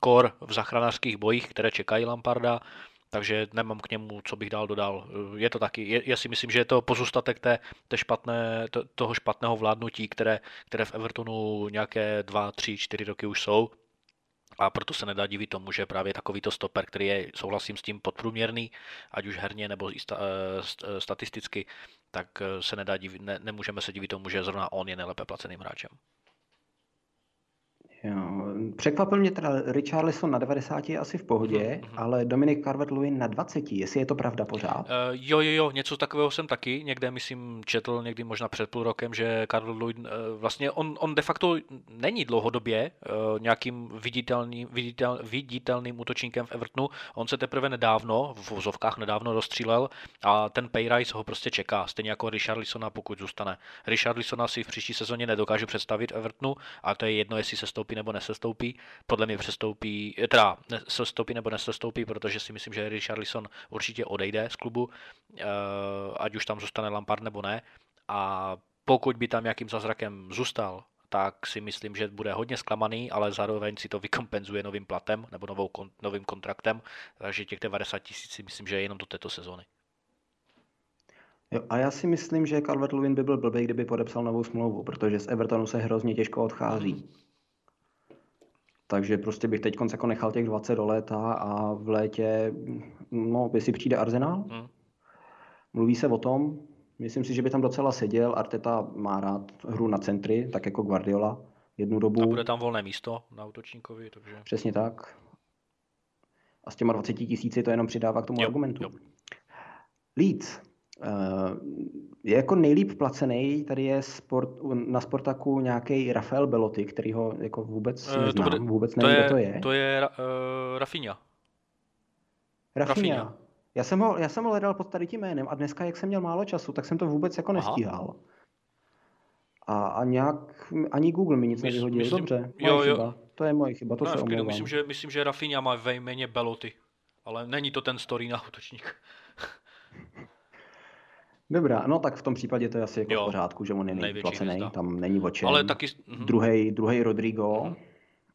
kor v zachranářských bojích, které čekají Lamparda, takže nemám k němu, co bych dál dodal. Je to taky, je, já si myslím, že je to pozůstatek té, té špatné, to, toho špatného vládnutí, které, které v Evertonu nějaké dva, tři, čtyři roky už jsou. A proto se nedá divit tomu, že právě takovýto stoper, který je, souhlasím s tím, podprůměrný, ať už herně nebo i sta, eh, eh, statisticky, tak eh, se nedá divit, ne, nemůžeme se divit tomu, že zrovna on je nejlépe placeným hráčem. Jo. Překvapil mě teda Richarlison na 90 je asi v pohodě, mm-hmm. ale Dominik Carvet-Lewin na 20, jestli je to pravda pořád? Uh, jo, jo, jo, něco takového jsem taky někde, myslím, četl někdy možná před půl rokem, že Carvet-Lewin uh, vlastně on, on de facto není dlouhodobě uh, nějakým viditelným, viditel, viditelným útočníkem v Evertonu, on se teprve nedávno, v vozovkách nedávno rozstřílel a ten payrise ho prostě čeká, stejně jako Richarlisona, pokud zůstane. Richarlisona si v příští sezóně nedokážu představit Evertonu a to je jedno, jestli se stoupí nebo nesestoupí. Podle mě přestoupí, eh, teda sestoupí nebo nesestoupí, protože si myslím, že Richarlison určitě odejde z klubu, eh, ať už tam zůstane Lampard nebo ne. A pokud by tam nějakým zázrakem zůstal, tak si myslím, že bude hodně zklamaný, ale zároveň si to vykompenzuje novým platem nebo novou, novým kontraktem, takže těch 90 tisíc si myslím, že je jenom do této sezóny. Jo, a já si myslím, že Calvert Lewin by byl blbý, kdyby podepsal novou smlouvu, protože z Evertonu se hrozně těžko odchází. Takže prostě bych teď jako nechal těch 20 do léta a v létě, no, jestli přijde Arsenal, hmm. mluví se o tom, myslím si, že by tam docela seděl, Arteta má rád hru na centry, tak jako Guardiola jednu dobu. A bude tam volné místo na útočníkovi, takže... Přesně tak. A s těma 20 tisíci to jenom přidává k tomu jo, argumentu. Jo. Leeds. Eh, je jako nejlíp placený, tady je sport, na Sportaku nějaký Rafael Belotti, který ho jako vůbec uh, neznám, to bude, vůbec nevím, to je, kdo to je. To je uh, Rafinha. Rafinha. Já jsem, ho, já jsem ho hledal pod tady tím jménem a dneska, jak jsem měl málo času, tak jsem to vůbec jako nestíhal. A, a nějak, ani Google mi nic nevyhodil. Myslím, Dobře, moje jo, chyba. Jo. To je moje chyba, to no, se omlouvám. Myslím, že, myslím, že Rafinha má ve jméně Belotti, ale není to ten story na útočník. (laughs) Dobrá, no tak v tom případě to je asi jako jo, v pořádku, že on je nejplacený, tam není o čem. Ale taky... Mhm. Druhý, druhý Rodrigo. Mm-hmm.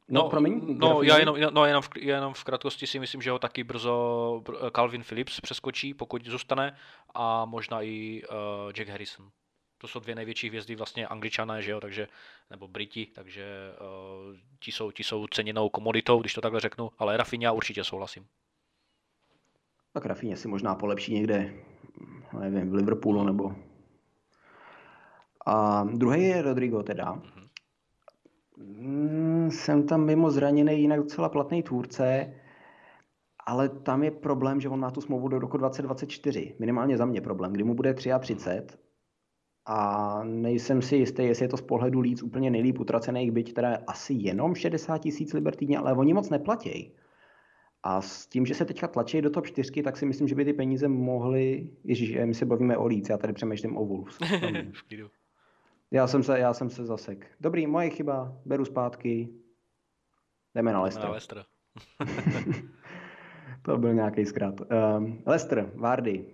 No, no, promiň, no já jenom, no, jenom, v, jenom v krátkosti si myslím, že ho taky brzo Calvin Phillips přeskočí, pokud zůstane, a možná i uh, Jack Harrison. To jsou dvě největší hvězdy vlastně angličané, že jo, takže, nebo Briti, takže uh, ti, jsou, ti jsou ceněnou komoditou, když to takhle řeknu, ale Rafinha určitě souhlasím. Tak Rafinha si možná polepší někde nevím, v Liverpoolu nebo... A druhý je Rodrigo teda. Mm, jsem tam mimo zraněný, jinak docela platný tvůrce, ale tam je problém, že on má tu smlouvu do roku 2024. Minimálně za mě problém, kdy mu bude 33 a nejsem si jistý, jestli je to z pohledu líc úplně nejlíp utracených, byť teda asi jenom 60 tisíc liber týdně, ale oni moc neplatí. A s tím, že se teďka tlačí do top 4, tak si myslím, že by ty peníze mohly... Ježíš, my se bavíme o Leeds, já tady přemýšlím o Wolves. (laughs) já, jsem se, já jsem se zasek. Dobrý, moje chyba, beru zpátky. Jdeme na Leicester. Na Leicester. (laughs) to byl nějaký zkrát. Um, Leicester, Vardy,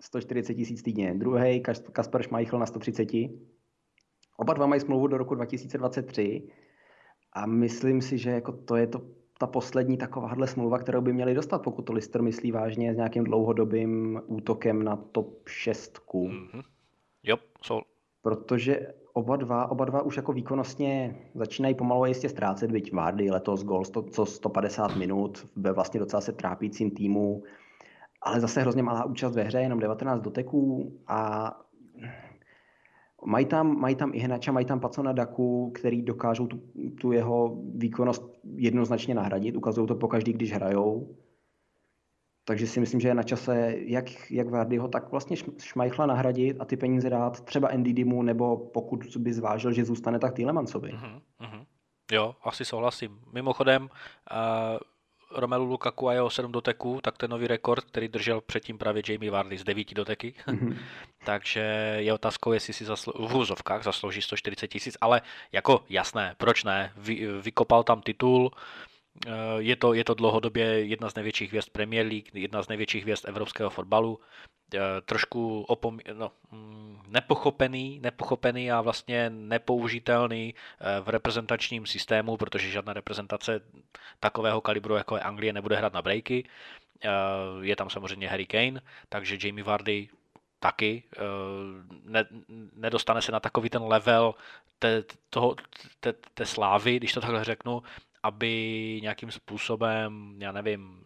140 tisíc týdně. Druhý, Kasper Schmeichel na 130. Oba dva mají smlouvu do roku 2023 a myslím si, že jako to je to ta poslední takováhle smlouva, kterou by měli dostat, pokud to Lister myslí vážně s nějakým dlouhodobým útokem na top 6. Mm-hmm. Jo, so. Protože oba dva, oba dva už jako výkonnostně začínají pomalu jistě ztrácet, byť Vardy letos gol 100, co 150 minut ve vlastně docela se trápícím týmu, ale zase hrozně malá účast ve hře, jenom 19 doteků a Mají tam, mají tam i Hnača, mají tam Pacona Daku, který dokážou tu, tu jeho výkonnost jednoznačně nahradit. Ukazují to pokaždý, když hrajou. Takže si myslím, že je na čase jak, jak Vardyho, tak vlastně Šmajchla nahradit a ty peníze dát třeba Ndidimu, nebo pokud by zvážil, že zůstane, tak Týlemancovi. Uh-huh, uh-huh. Jo, asi souhlasím. Mimochodem, uh, Romelu Lukaku a jeho 7 doteků, tak ten nový rekord, který držel předtím právě Jamie Vardy z 9 doteky. Mm-hmm. (laughs) Takže je otázkou, jestli si zaslo- v hůzovkách zaslouží 140 tisíc, ale jako jasné, proč ne? Vy, vykopal tam titul, eh, je to, je to dlouhodobě jedna z největších hvězd Premier League, jedna z největších hvězd evropského fotbalu. Eh, trošku opom, no, mm, nepochopený, nepochopený a vlastně nepoužitelný eh, v reprezentačním systému, protože žádná reprezentace takového kalibru, jako je Anglie, nebude hrát na breaky. Eh, je tam samozřejmě Harry Kane, takže Jamie Vardy taky ne, nedostane se na takový ten level té, toho, té, té slávy, když to takhle řeknu, aby nějakým způsobem, já nevím,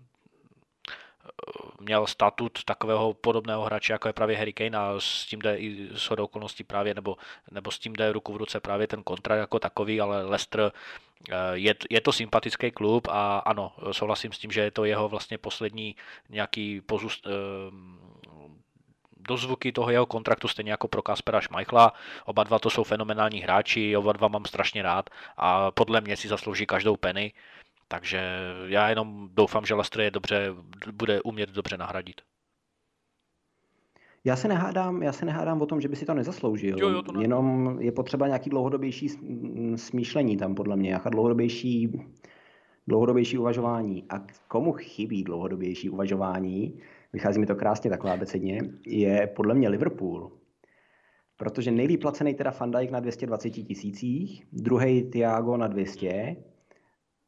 měl statut takového podobného hráče, jako je právě Harry Kane a s tím jde i s okolností právě, nebo, nebo s tím jde ruku v ruce právě ten kontrakt jako takový, ale Leicester eh, je, je to sympatický klub a ano, souhlasím s tím, že je to jeho vlastně poslední nějaký pozůst, eh, dozvuky toho jeho kontraktu, stejně jako pro Kaspera Schmeichla. Oba dva to jsou fenomenální hráči, oba dva mám strašně rád a podle mě si zaslouží každou penny. Takže já jenom doufám, že Leicester je dobře, bude umět dobře nahradit. Já se nehádám, já se nehádám o tom, že by si to nezasloužil. Jo, jo, to ne. Jenom je potřeba nějaký dlouhodobější smýšlení tam, podle mě, nějaká dlouhodobější, dlouhodobější uvažování. A komu chybí dlouhodobější uvažování, vychází mi to krásně takhle abecedně, je podle mě Liverpool. Protože nejlíp placený teda Van Dijk na 220 tisících, druhý Thiago na 200,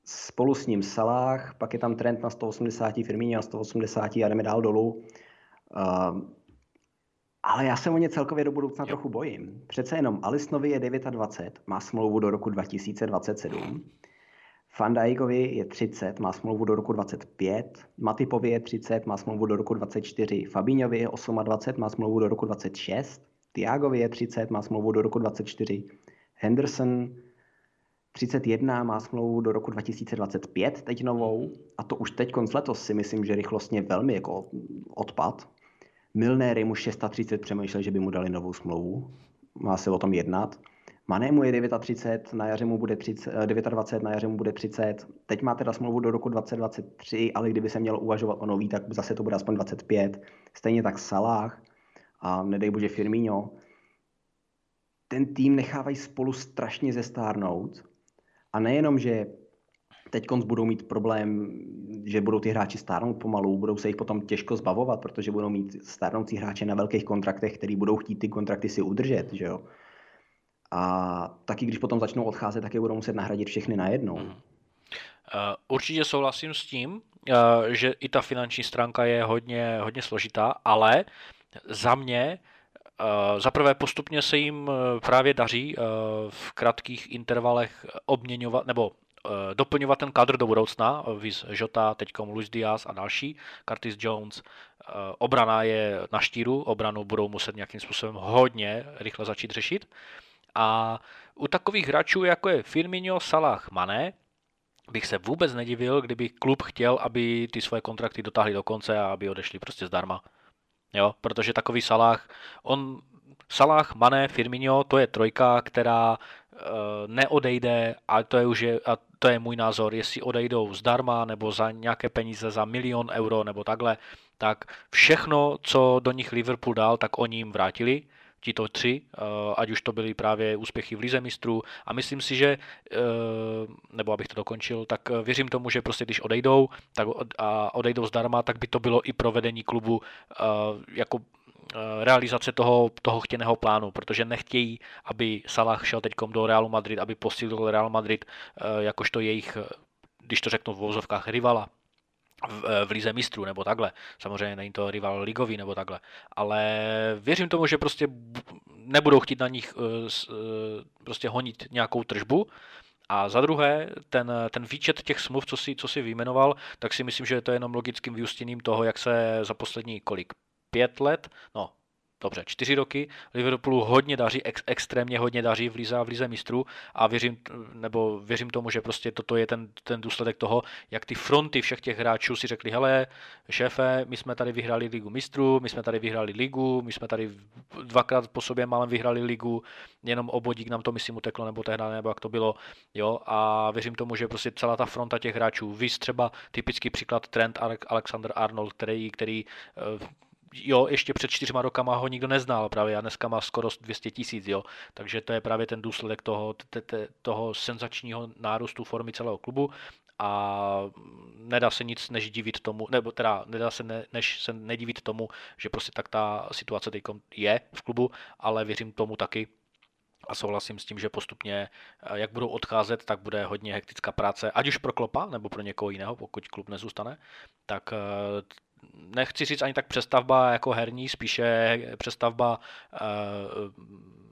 spolu s ním Salah, pak je tam trend na 180, Firmino na 180 a jdeme dál dolů. Uh, ale já se o ně celkově do budoucna jo. trochu bojím. Přece jenom Alisnovi je 29, má smlouvu do roku 2027. Van Dijkovi je 30, má smlouvu do roku 25. Matipovi je 30, má smlouvu do roku 24. Fabíňovi je 28, má smlouvu do roku 26. Tiagovi je 30, má smlouvu do roku 24. Henderson 31 má smlouvu do roku 2025, teď novou, a to už teď konc letos si myslím, že rychlostně velmi jako odpad. Milnéry mu 630 přemýšlel, že by mu dali novou smlouvu. Má se o tom jednat. Mané mu je 39, na jaře mu bude 30, 29, na jaře mu bude 30. Teď má teda smlouvu do roku 2023, ale kdyby se mělo uvažovat o nový, tak zase to bude aspoň 25. Stejně tak Salah a nedej bože Firmino. Ten tým nechávají spolu strašně zestárnout a nejenom, že teď budou mít problém, že budou ty hráči stárnout pomalu, budou se jich potom těžko zbavovat, protože budou mít stárnoucí hráče na velkých kontraktech, který budou chtít ty kontrakty si udržet, že jo. A taky když potom začnou odcházet, tak je budou muset nahradit všechny najednou. Hmm. Uh, určitě souhlasím s tím, uh, že i ta finanční stránka je hodně, hodně složitá, ale za mě Eh, za prvé postupně se jim eh, právě daří eh, v krátkých intervalech obměňovat nebo doplňovat ten kadr do budoucna, viz Jota, teďkom Luis Diaz a další, Curtis Jones. Obrana je na štíru, obranu budou muset nějakým způsobem hodně rychle začít řešit. A u takových hráčů, jako je Firmino, Salah, Mané, bych se vůbec nedivil, kdyby klub chtěl, aby ty svoje kontrakty dotáhli do konce a aby odešli prostě zdarma. Jo, protože takový Salah, on, Salah, Mané, Firmino, to je trojka, která uh, neodejde, a to je už je, a to je můj názor, jestli odejdou zdarma nebo za nějaké peníze, za milion euro nebo takhle, tak všechno, co do nich Liverpool dal, tak oni jim vrátili tito tři, eh, ať už to byly právě úspěchy v Lize mistrů. A myslím si, že, eh, nebo abych to dokončil, tak eh, věřím tomu, že prostě když odejdou tak a odejdou zdarma, tak by to bylo i provedení klubu jako realizace toho, toho chtěného plánu, protože nechtějí, aby Salah šel teď do Realu Madrid, aby posílil Real Madrid jakožto jejich, když to řeknu v vozovkách, rivala v, eh, v lize mistrů nebo takhle. Samozřejmě není to rival ligový nebo takhle. Ale věřím tomu, že prostě nebudou chtít na nich eh, eh, prostě honit nějakou tržbu. A za druhé, ten, ten výčet těch smluv, co si, co si vyjmenoval, tak si myslím, že to je jenom logickým vyústěním toho, jak se za poslední kolik? Pět let? No, dobře, čtyři roky, Liverpoolu hodně daří, ex, extrémně hodně daří v Lize a v Lize mistrů a věřím, nebo věřím tomu, že prostě toto je ten, ten důsledek toho, jak ty fronty všech těch hráčů si řekli, hele, šéfe, my jsme tady vyhráli Ligu mistrů, my jsme tady vyhráli Ligu, my jsme tady dvakrát po sobě málem vyhráli Ligu, jenom obodík nám to myslím uteklo, nebo tehdy, nebo jak to bylo, jo, a věřím tomu, že prostě celá ta fronta těch hráčů, vy třeba typický příklad Trent Alexander Arnold, který, který eh, jo, ještě před čtyřma rokama ho nikdo neznal právě a dneska má skoro 200 tisíc, jo. Takže to je právě ten důsledek toho, toho senzačního nárůstu formy celého klubu a nedá se nic než divit tomu, nebo teda nedá se ne, než se nedivit tomu, že prostě tak ta situace teď je v klubu, ale věřím tomu taky, a souhlasím s tím, že postupně, jak budou odcházet, tak bude hodně hektická práce, ať už pro Klopa, nebo pro někoho jiného, pokud klub nezůstane, tak nechci říct ani tak přestavba jako herní, spíše přestavba eh,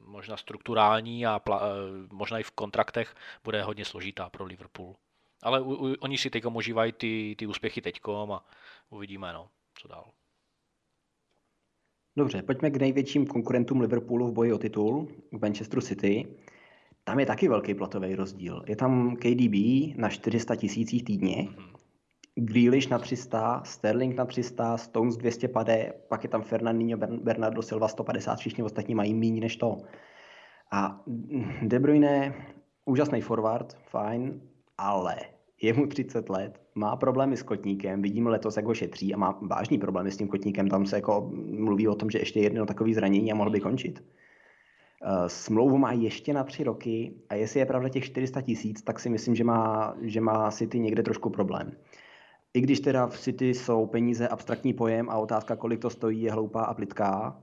možná strukturální a pla, eh, možná i v kontraktech bude hodně složitá pro Liverpool. Ale u, u, oni si teď užívají ty, ty úspěchy teďkom a uvidíme, no, co dál. Dobře, pojďme k největším konkurentům Liverpoolu v boji o titul, k Manchesteru City. Tam je taky velký platový rozdíl. Je tam KDB na 400 tisících týdně, mm-hmm. Grealish na 300, Sterling na 300, Stones 200 pade, pak je tam Fernandinho, Bernardo Silva 150, všichni ostatní mají méně než to. A De Bruyne, úžasný forward, fajn, ale je mu 30 let, má problémy s kotníkem, vidíme letos, jak ho šetří a má vážný problémy s tím kotníkem, tam se jako mluví o tom, že ještě jedno takový zranění a mohl by končit. Eh, smlouvu má ještě na tři roky a jestli je pravda těch 400 tisíc, tak si myslím, že má, že má City někde trošku problém. I když teda v City jsou peníze abstraktní pojem a otázka, kolik to stojí, je hloupá a plitká,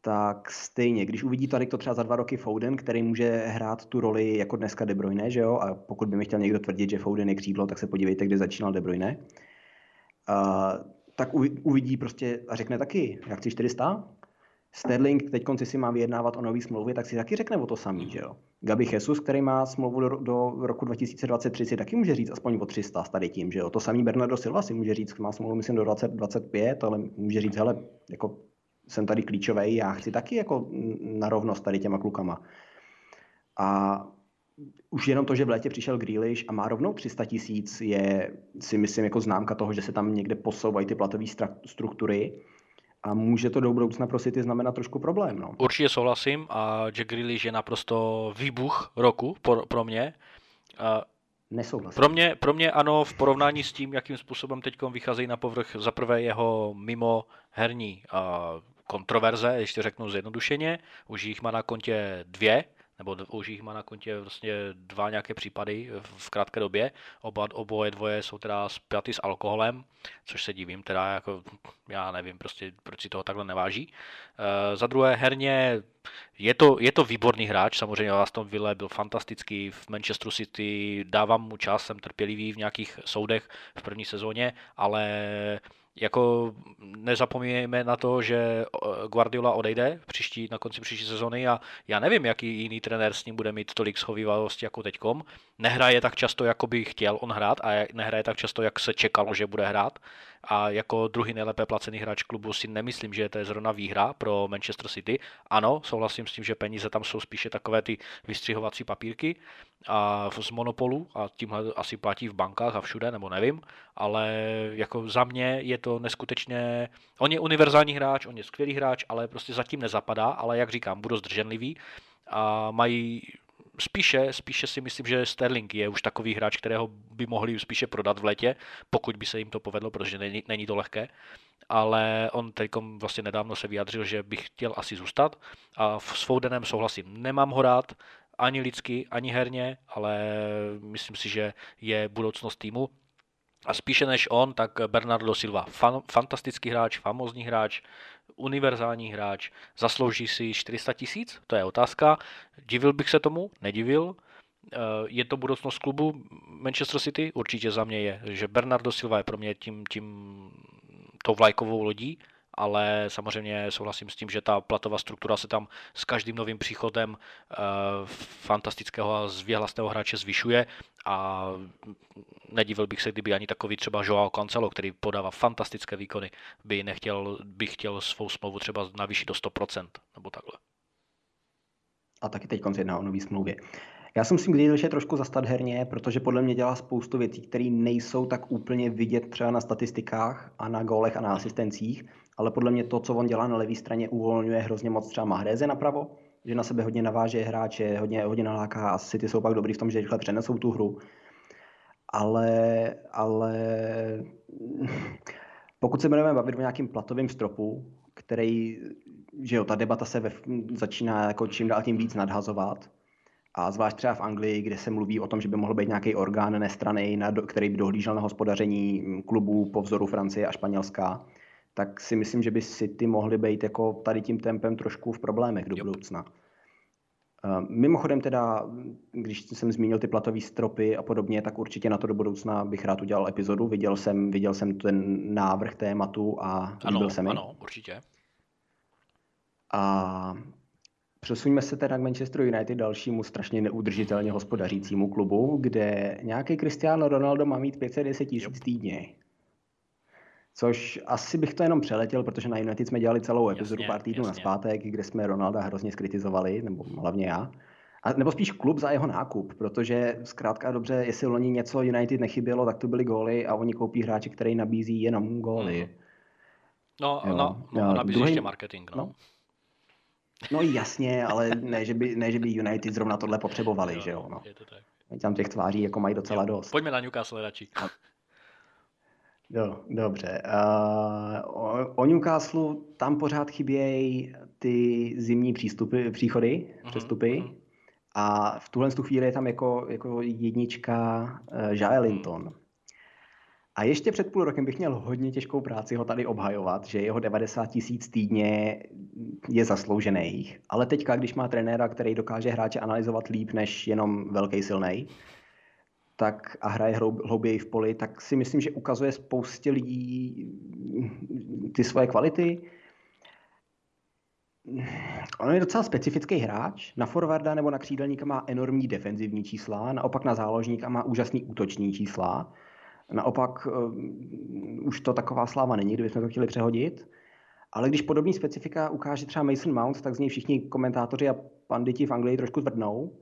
tak stejně, když uvidí tady to třeba za dva roky Foden, který může hrát tu roli jako dneska De Bruyne, že jo? A pokud by mi chtěl někdo tvrdit, že Foden je křídlo, tak se podívejte, kde začínal De Bruyne. Uh, tak uvidí prostě a řekne taky, jak chci 400? Sterling teď konci si má vyjednávat o nový smlouvě, tak si taky řekne o to samý, že jo. Gabi Jesus, který má smlouvu do, do roku 2023, si taky může říct aspoň o 300 s tady tím, že jo. To samý Bernardo Silva si může říct, má smlouvu myslím do 2025, ale může říct, hele, jako jsem tady klíčový, já chci taky jako na rovnost tady těma klukama. A už jenom to, že v létě přišel Grealish a má rovnou 300 tisíc, je si myslím jako známka toho, že se tam někde posouvají ty platové struktury a může to do budoucna pro City znamenat trošku problém. No. Určitě souhlasím a Jack Grealish je naprosto výbuch roku pro, pro mě. Nesouhlasím. Pro mě, pro mě ano, v porovnání s tím, jakým způsobem teď vycházejí na povrch za prvé jeho mimo herní kontroverze, ještě řeknu zjednodušeně, už jich má na kontě dvě, nebo už jich má na kontě vlastně dva nějaké případy v krátké době. Oba, oboje dvoje jsou teda spjaty s alkoholem, což se divím, teda jako, já nevím prostě, proč si toho takhle neváží. E, za druhé, herně je to, je to výborný hráč, samozřejmě Aston Villa byl fantastický v Manchesteru City, dávám mu čas, jsem trpělivý v nějakých soudech v první sezóně, ale jako nezapomínáme na to, že eh, Guardiola odejde příští, na konci příští sezony a já nevím, jaký jiný trenér s ním bude mít tolik schovývalosti jako teďkom. Nehraje tak často, jako by chtěl on hrát a nehraje tak často, jak se čekalo, že bude hrát. A jako druhý nejlépe placený hráč klubu si nemyslím, že to je zrovna výhra pro Manchester City. Ano, souhlasím s tím, že peníze tam jsou spíše takové ty vystřihovací papírky a z monopolu a tímhle asi platí v bankách a všude, nebo nevím, ale jako za mě je to neskutečně, on je univerzální hráč, on je skvělý hráč, ale prostě zatím nezapadá, ale jak říkám, budou zdrženlivý a mají spíše, spíše si myslím, že Sterling je už takový hráč, kterého by mohli spíše prodat v letě, pokud by se jim to povedlo, protože není, není to lehké. Ale on teď vlastně nedávno se vyjadřil, že bych chtěl asi zůstat a s Fodenem souhlasím. Nemám ho rád, ani lidsky, ani herně, ale myslím si, že je budoucnost týmu. A spíše než on, tak Bernardo Silva, fan, fantastický hráč, famózní hráč, univerzální hráč, zaslouží si 400 tisíc? To je otázka. Divil bych se tomu? Nedivil. Eh, je to budoucnost klubu Manchester City? Určitě za mě je, že Bernardo Silva je pro mě tím, tím tou vlajkovou lodí ale samozřejmě souhlasím s tím, že ta platová struktura se tam s každým novým příchodem uh, fantastického a zvěhlasného hráče zvyšuje a nedivil bych se, kdyby ani takový třeba Joao Cancelo, který podává fantastické výkony, by nechtěl, by chtěl svou smlouvu třeba navýšit do 100% nebo takhle. A taky teď jedná o nový smlouvě. Já si musím že je trošku zastat herně, protože podle mě dělá spoustu věcí, které nejsou tak úplně vidět třeba na statistikách a na gólech a na asistencích, ale podle mě to, co on dělá na levé straně, uvolňuje hrozně moc třeba Mahréze napravo, že na sebe hodně naváže hráče, hodně, hodně naláká a City jsou pak dobrý v tom, že rychle přenesou tu hru. Ale, ale (laughs) pokud se budeme bavit o nějakým platovým stropu, který, že jo, ta debata se ve, začíná jako čím dál tím víc nadhazovat, a zvlášť třeba v Anglii, kde se mluví o tom, že by mohl být nějaký orgán nestraný, který by dohlížel na hospodaření klubů po vzoru Francie a Španělska, tak si myslím, že by City mohly být jako tady tím tempem trošku v problémech do budoucna. Eh, mimochodem teda, když jsem zmínil ty platové stropy a podobně, tak určitě na to do budoucna bych rád udělal epizodu. Viděl jsem, viděl jsem ten návrh tématu a líbil se mi. Ano, určitě. A Přesuňme se teda k Manchester United, dalšímu strašně neudržitelně hospodařícímu klubu, kde nějaký Cristiano Ronaldo má mít 510 tisíc týdně. Což asi bych to jenom přeletěl, protože na United jsme dělali celou epizodu jasně, pár týdnů na zpátek, kde jsme Ronalda hrozně skritizovali, nebo hlavně já. A, nebo spíš klub za jeho nákup, protože zkrátka dobře, jestli loni něco United nechybělo, tak to byly góly a oni koupí hráče, který nabízí jenom góly. Hmm. No, no, no, a nabízí druhý... ještě marketing. No. no. No jasně, ale ne, že by, ne, že by United zrovna tohle potřebovali, jo, že jo. No. Je to tak. Tam těch tváří jako mají docela jo. dost. Pojďme na Newcastle radši. Do, dobře. Uh, o, o Newcastle tam pořád chybějí ty zimní přístupy, příchody, uh-huh, přestupy. Uh-huh. A v tuhle chvíli je tam jako, jako jednička uh, Jael Linton. Uh-huh. A ještě před půl rokem bych měl hodně těžkou práci ho tady obhajovat, že jeho 90 tisíc týdně je zasloužených. Ale teďka, když má trenéra, který dokáže hráče analyzovat líp než jenom velký silný, tak a hraje hlouběji v poli, tak si myslím, že ukazuje spoustě lidí ty svoje kvality. On je docela specifický hráč. Na forwarda nebo na křídelníka má enormní defenzivní čísla, naopak na záložníka má úžasný útoční čísla. Naopak uh, už to taková sláva není, kdybychom to chtěli přehodit. Ale když podobný specifika ukáže třeba Mason Mount, tak z něj všichni komentátoři a panditi v Anglii trošku zvrdnou.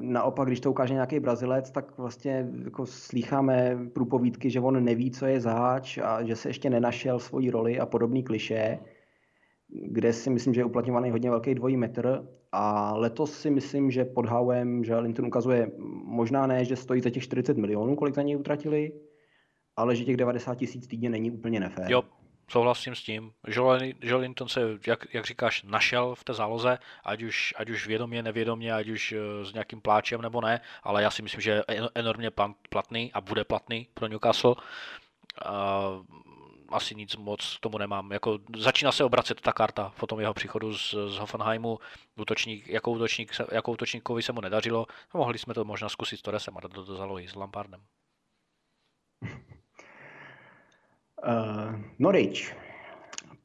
Naopak, když to ukáže nějaký Brazilec, tak vlastně jako slýcháme průpovídky, že on neví, co je zaháč a že se ještě nenašel svoji roli a podobný kliše kde si myslím, že je uplatňovaný hodně velký dvojí metr a letos si myslím, že pod Howem, že Linton ukazuje možná ne, že stojí za těch 40 milionů, kolik za něj utratili, ale že těch 90 tisíc týdně není úplně nefér. Jo, souhlasím s tím. Joe Linton se, jak, jak říkáš, našel v té záloze, ať už, ať už vědomě, nevědomě, ať už eh, s nějakým pláčem nebo ne, ale já si myslím, že je enormně platný a bude platný pro Newcastle. Uh, asi nic moc k tomu nemám. Jako, začíná se obracet ta karta po tom jeho příchodu z, z Hoffenheimu. Útočník, jako, útočník, jako útočníkovi se mu nedařilo. No, mohli jsme to možná zkusit s Torresem a do, do zálohy s Lampardem. (laughs) Uh, Norwich.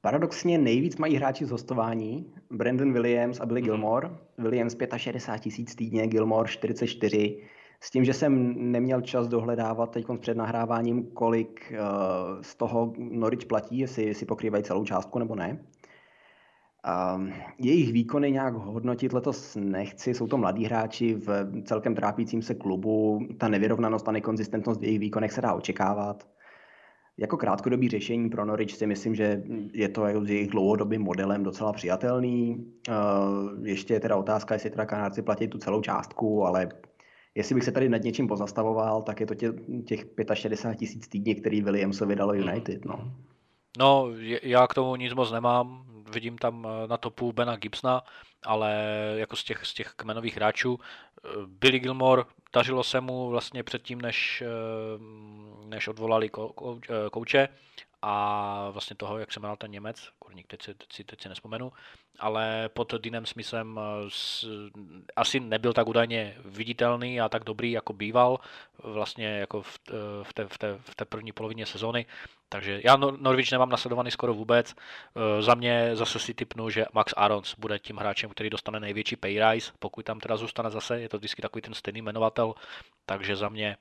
Paradoxně nejvíc mají hráči z hostování. Brandon Williams a Billy mhm. Gilmore. Williams 65 tisíc týdně, Gilmore 44. S tím, že jsem neměl čas dohledávat teď před nahráváním, kolik uh, z toho Norwich platí, jestli, jestli pokrývají celou částku nebo ne. Uh, jejich výkony nějak hodnotit letos nechci, jsou to mladí hráči v celkem trápícím se klubu, ta nevyrovnanost a nekonzistentnost v jejich výkonech se dá očekávat. Jako krátkodobý řešení pro Norwich si myslím, že je to s jejich dlouhodobým modelem docela přijatelný. Uh, ještě je teda otázka, jestli teda Kanárci platí tu celou částku, ale jestli bych se tady nad něčím pozastavoval, tak je to tě, těch 65 tisíc týdně, který Williamsovi dalo United. No. no, já k tomu nic moc nemám. Vidím tam eh, na topu Bena Gibsona, ale jako z těch, z těch kmenových hráčů. Eh, Billy Gilmore, dařilo se mu vlastně předtím, než, eh, než odvolali kouče a vlastně toho, jak se jmenoval ten Němec, kurník, teď si, teď si, teď si nespomenu, ale pod Dinem Smithem eh, s, asi nebyl tak údajně viditelný a tak dobrý, jako býval vlastně jako v, eh, v, té, v, té, v té první polovině sezóny. Takže já Norwich nemám nasledovaný skoro vůbec. Eh, za mě zase si typnu, že Max Arons bude tím hráčem, který dostane největší pay rise, pokud tam teda zůstane zase, je to vždycky takový ten stejný jmenovatel, takže za mě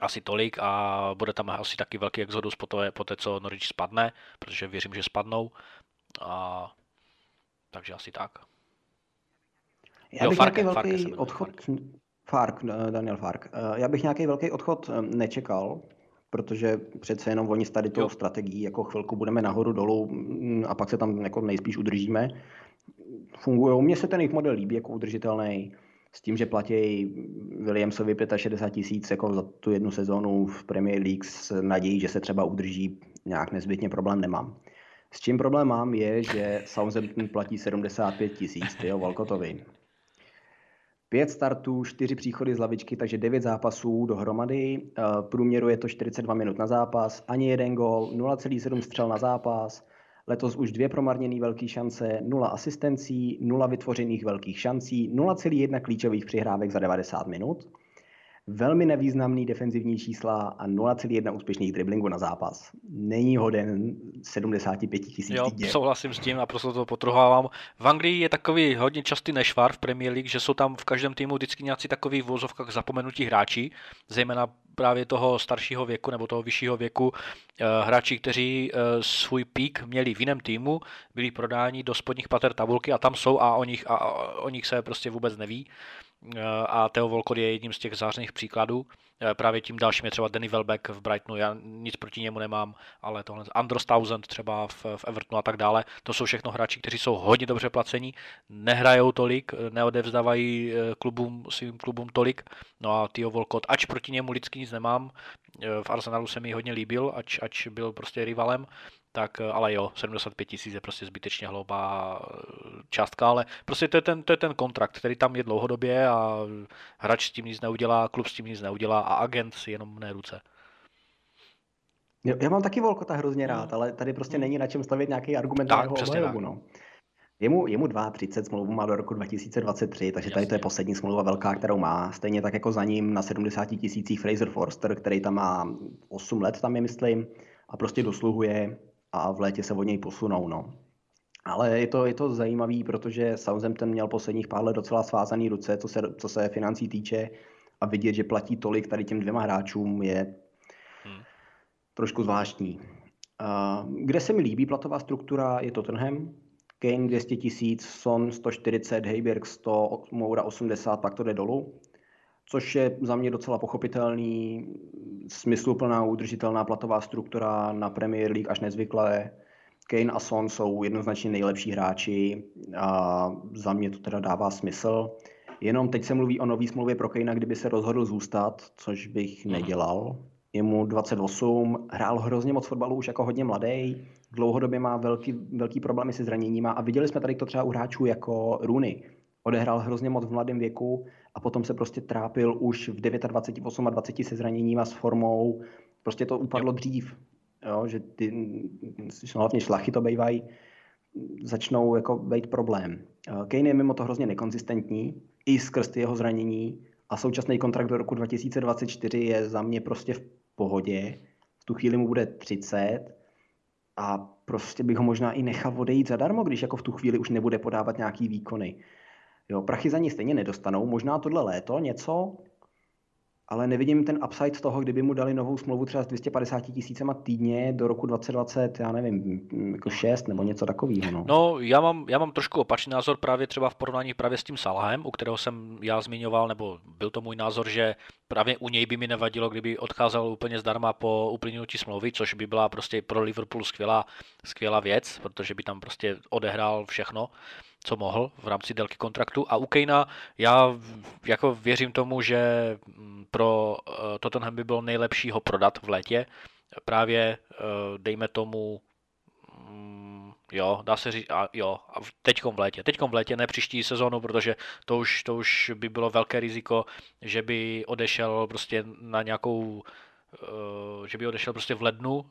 asi tolik a bude tam asi taky velký exodus po, té, po té, co Norwich spadne, protože věřím, že spadnou. A, takže asi tak. Já bych jo, nějaký velký Farke odchod, Fark. Fark, Daniel Fark. Eh, já bych nějaký velký odchod eh, nečekal, protože přece jenom oni s tady tou jo. strategií jako chvilku budeme nahoru dolů mm, a pak se tam jako nejspíš udržíme. Fungují. Mně se ten jejich model líbí jako udržitelný s tím, že platí Williamsovi 65 tisíc jako za tu jednu sezónu v Premier League s nadějí, že se třeba udrží, nějak nezbytně problém nemám. S čím problém mám je, že Southampton platí 75 tisíc, tyjo, Volkotovi. Pět startů, čtyři příchody z lavičky, takže devět zápasů dohromady. Eh, průměru je to 42 minut na zápas, ani jeden gol, 0,7 střel na zápas, Letos už dvě promarněné velké šance, nula asistencí, nula vytvořených velkých šancí, 0,1 klíčových přihrávek za 90 minut, velmi nevýznamný defenzivní čísla a 0,1 úspěšných driblingů na zápas. Není hoden 75 tisíc Jo, týdně. souhlasím s tím a prostě to potrhávám. V Anglii je takový hodně častý nešvar v Premier League, že jsou tam v každém týmu vždycky nějací takový v vozovkách zapomenutí hráči, zejména právě toho staršího věku nebo toho vyššího věku eh, hráči, kteří eh, svůj pík měli v jiném týmu, byli prodáni do spodních pater tabulky a tam jsou a o nich, a o nich se prostě vůbec neví. Eh, a Theo Volkot je jedním z těch zářných příkladů. Eh, právě tím dalším je třeba Danny Welbeck v Brightonu, já nic proti němu nemám, ale tohle Andros Townsend třeba v, v Evertonu a tak dále, to jsou všechno hráči, kteří jsou hodně dobře placení, nehrajou tolik, neodevzdávají eh, klubům, svým klubům tolik, no a Theo Volkot, ač proti němu lidsky nic nemám, v Arsenalu se mi hodně líbil, ač, ač byl prostě rivalem, tak eh, ale jo, 75 tisíc je prostě zbytečně hloupá eh, částka, ale prostě to je, ten, to je ten kontrakt, který tam je dlouhodobě a hráč s tím nic neudělá, klub s tím nic neudělá a agent si jenom mne ruce. Já mám taky Volkota hrozně rád, ale tady prostě není na čem stavět nějaký argument tak, na jeho obhajobu. No. Je mu, je mu 32, smlouvu má do roku 2023, takže Jasně. tady to je poslední smlouva velká, kterou má. Stejně tak jako za ním na 70 tisících Fraser Forster, který tam má 8 let, tam je myslím, a prostě dosluhuje a v létě se od něj posunou. No. Ale je to, je to zajímavý, protože Southampton měl posledních pár let docela svázaný ruce, co se, co se financí týče a vidět, že platí tolik tady těm dvěma hráčům je hmm. trošku zvláštní. Uh, kde se mi líbí platová struktura je Tottenham, Kane 200 tisíc, Son 140, Heiberg 100, Moura 80, pak to jde dolů což je za mě docela pochopitelný, smysluplná, udržitelná platová struktura na Premier League až nezvyklé. Kane a Son jsou jednoznačně nejlepší hráči a za mě to teda dává smysl. Jenom teď se mluví o nový smlouvě pro Kane, kdyby se rozhodl zůstat, což bych mhm. nedělal. Je mu 28, hrál hrozně moc fotbalu už jako hodně mladý, dlouhodobě má velký, velký problémy se zraněníma a viděli jsme tady to třeba u hráčů jako Rooney. Odehrál hrozně moc v mladém věku a potom se prostě trápil už v 29, 28 se zraněním a s formou. Prostě to upadlo jo. dřív, jo, že ty, hlavně šlachy to bývají, začnou jako být problém. Kane je mimo to hrozně nekonzistentní, i skrz ty jeho zranění a současný kontrakt do roku 2024 je za mě prostě v pohodě. V tu chvíli mu bude 30 a prostě bych ho možná i nechal odejít zadarmo, když jako v tu chvíli už nebude podávat nějaký výkony. Jo, prachy za ní stejně nedostanou, možná tohle léto něco, ale nevidím ten upside toho, kdyby mu dali novou smlouvu třeba s 250 tisícema týdně do roku 2020, já nevím, jako 6 nebo něco takového. No, no já, mám, já mám trošku opačný názor právě třeba v porovnání právě s tím Salahem, u kterého jsem já zmiňoval, nebo byl to můj názor, že právě u něj by mi nevadilo, kdyby odcházel úplně zdarma po uplynutí smlouvy, což by byla prostě pro Liverpool skvělá, skvělá věc, protože by tam prostě odehrál všechno co mohl v rámci délky kontraktu. A u Kejna já jako věřím tomu, že mm, pro eh, Tottenham by bylo nejlepší ho prodat v létě. Právě eh, dejme tomu mm, Jo, dá se říct, a jo, a teďkom v létě. Teďkom v létě, ne příští sezónu, protože to už, to už by bylo velké riziko, že by odešel prostě na nějakou že by odešel prostě v lednu,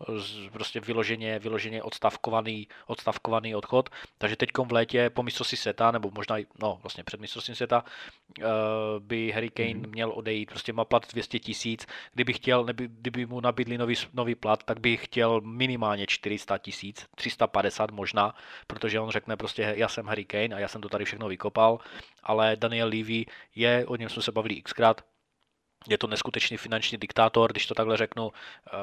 prostě vyloženě, vyloženě odstavkovaný, odstavkovaný odchod, takže teď v létě po mistrovství světa, nebo možná i, no vlastně před mistrovstvím světa, eh, by Harry Kane mm. měl odejít, prostě má plat 200 tisíc, kdyby chtěl, neby, kdyby mu nabídli nový, nový plat, tak by chtěl minimálně 400 tisíc, 350 možná, protože on řekne prostě, já jsem Harry Kane a já jsem to tady všechno vykopal, ale Daniel Levy je, o něm jsme se bavili xkrát, je to neskutečný finanční diktátor, když to takhle řeknu. Eh,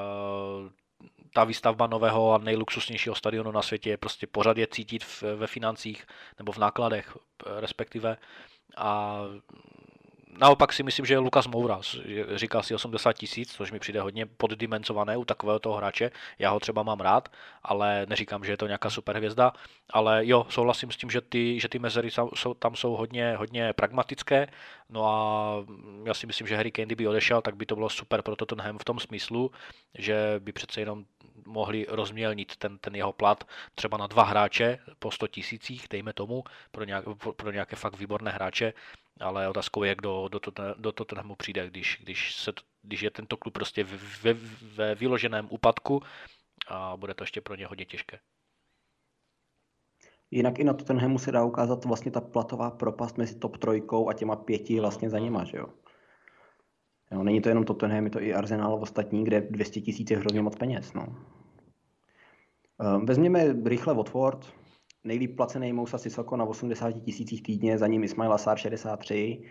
ta výstavba nového a nejluxusnějšího stadionu na světě je prostě pořád je cítit ve financích nebo v nákladech respektive. A naopak si myslím, že Lukas Moura říká si 80 tisíc, což mi přijde hodně poddimenzované u takového toho hráče. Já ho třeba mám rád, ale neříkám, že je to nějaká super hvězda. Ale jo, souhlasím s tím, že ty, že ty mezery jsou, tam jsou hodně, hodně pragmatické. No a já si myslím, že Harry Kane, by odešel, tak by to bylo super pro Tottenham v tom smyslu, že by přece jenom mohli rozmělnit ten, ten jeho plat třeba na dva hráče po 100 tisících, dejme tomu, pro, nějak, pro nějaké fakt výborné hráče, ale otázkou je, kdo do, to, do Tottenhamu přijde, když, když, se, když je tento klub prostě ve, ve vyloženém úpadku a bude to ještě pro ně hodně těžké. Jinak i na Tottenhamu se dá ukázat vlastně ta platová propast mezi top trojkou a těma pěti vlastně za něma, že jo? jo není to jenom Tottenham, je to i Arsenal ostatní, kde 200 tisíc je hrozně moc peněz, no. Ehm, vezměme rychle Watford, nejlíp placený Mousa Sissoko na 80 tisících týdně, za ním Ismail Asar 63.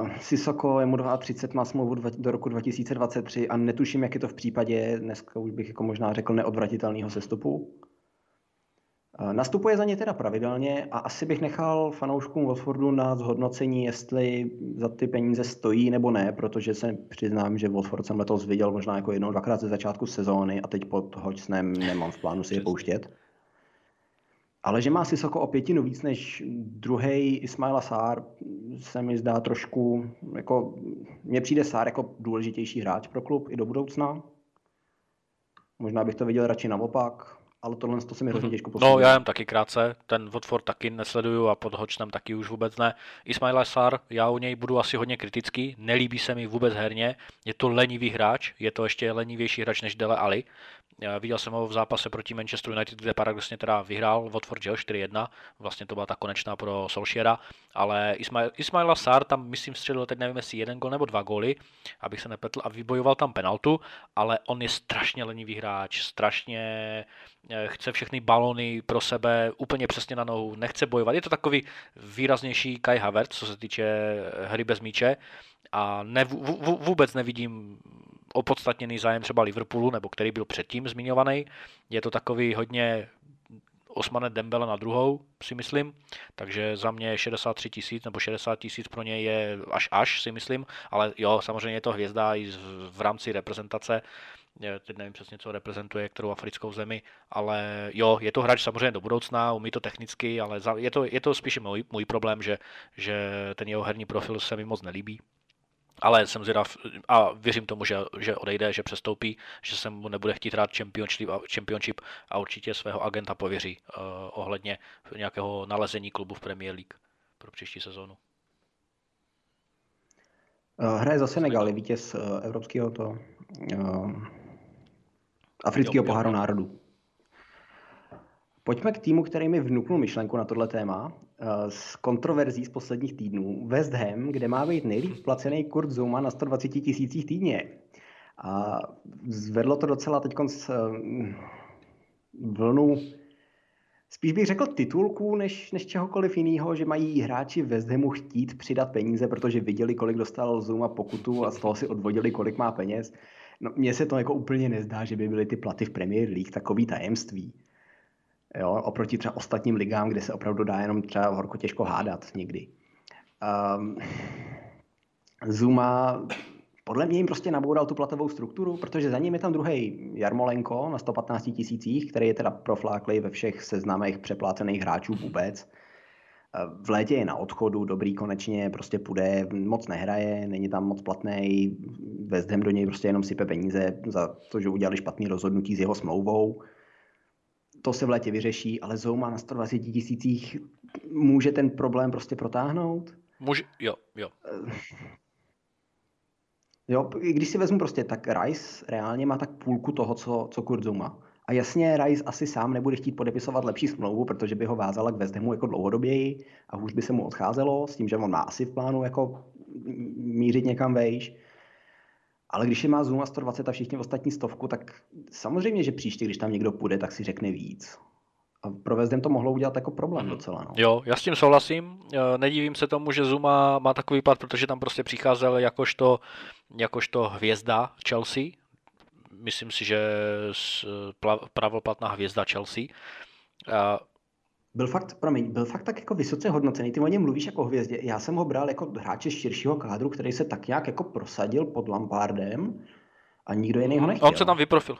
Uh, Sissoko je mu 32, má smlouvu do roku 2023 a netuším, jak je to v případě, dneska už bych jako možná řekl, neodvratitelného sestupu. Uh, nastupuje za ně teda pravidelně a asi bych nechal fanouškům Watfordu na zhodnocení, jestli za ty peníze stojí nebo ne, protože se přiznám, že Watford jsem letos viděl možná jako jednou, dvakrát ze začátku sezóny a teď pod Hodgsnem nemám v plánu si je pouštět. Ale že má Sisoko o pětinu víc než druhý Ismaila Sár, se mi zdá trošku, jako, mně přijde Sár jako důležitější hráč pro klub i do budoucna. Možná bych to viděl radši naopak, ale tohle to se mi hrozně mhm. těžko posleduje. No, já jen taky krátce, ten Watford taky nesleduju a pod Hočnem taky už vůbec ne. Ismail Sar, já u něj budu asi hodně kritický, nelíbí se mi vůbec herně, je to lenivý hráč, je to ještě lenivější hráč než Dele Ali, Viděl jsem ho v zápase proti Manchester United, kde paradoxně teda vyhrál Watford 4-1, vlastně to byla ta konečná pro Solskjaera, ale Ismail, Ismaila Sar tam myslím střelil teď nevím jestli jeden gol nebo dva góly, abych se nepletl a vybojoval tam penaltu, ale on je strašně lenivý hráč, strašně eh, chce všechny balony pro sebe úplně přesně na nohu, nechce bojovat. Je to takový výraznější Kai Havertz, co se týče hry bez míče. A ne, vůbec nevidím opodstatněný zájem třeba Liverpoolu, nebo který byl předtím zmiňovaný. Je to takový hodně Osmane Dembele na druhou, si myslím, takže za mě 63 tisíc nebo 60 tisíc pro něj je až až, si myslím, ale jo, samozřejmě je to hvězda i v rámci reprezentace, teď nevím přesně, co reprezentuje, kterou africkou zemi, ale jo, je to hráč samozřejmě do budoucna, umí to technicky, ale je to, je to spíše můj, můj problém, že, že ten jeho herní profil se mi moc nelíbí. Ale jsem zvědav a věřím tomu, že, že odejde, že přestoupí, že se mu nebude chtít hrát championship, championship a určitě svého agenta pověří uh, ohledně nějakého nalezení klubu v Premier League pro příští sezónu. Eh, hraje za Senegal, je vítěz uh, evropského to, uh, afrického poháru národů. Pojďme k týmu, který mi vnuknul myšlenku na tohle téma. Eh, z kontroverzí z posledních týdnů. West Ham, kde má být nejlíp placený Kurt Zuma na 120 tisících týdně. A zvedlo to docela teď eh, vlnu spíš bych řekl titulků než, než čehokoliv jiného, že mají hráči West Hamu chtít přidat peníze, protože viděli, kolik dostal Zuma pokutu a z toho si odvodili, kolik má peněz. No, mně se to jako úplně nezdá, že by byly ty platy v Premier League takový tajemství. Jo, oproti třeba ostatním ligám, kde se opravdu dá jenom třeba horko těžko hádat někdy. Um, Zuma podle mě jim prostě naboural tu platovou strukturu, protože za ním je tam druhý Jarmolenko na 115 tisících, který je teda profláklý ve všech seznamech přeplácených hráčů vůbec. V létě je na odchodu, dobrý konečně, prostě půjde, moc nehraje, není tam moc platný, Ham do něj prostě jenom sype peníze za to, že udělali špatný rozhodnutí s jeho smlouvou to se v létě vyřeší, ale Zouma na 120 tisících může ten problém prostě protáhnout? Může, jo, jo. Jo, když si vezmu prostě, tak Rice reálně má tak půlku toho, co, co Kurzuma. A jasně, Rice asi sám nebude chtít podepisovat lepší smlouvu, protože by ho vázala k West Hamu jako dlouhodoběji a už by se mu odcházelo s tím, že on má asi v plánu jako mířit někam vejš. Ale když je má Zuma 120 a všichni ostatní stovku, tak samozřejmě, že příště, když tam někdo půjde, tak si řekne víc. A pro Ham to mohlo udělat jako problém mhm. docela. No. Jo, já s tím souhlasím. E, nedivím se tomu, že Zuma má takový plat, protože tam prostě přicházel jakožto, jakožto hvězda Chelsea. Myslím si, že pravoplatná hvězda Chelsea. Byl fakt, promiň, byl fakt tak jako vysoce hodnocený. Ty o něm mluvíš jako hvězdě. Já jsem ho bral jako hráče širšího kádru, který se tak nějak jako prosadil pod Lampardem a nikdo jiný ho nechtěl. On se tam vyprofil.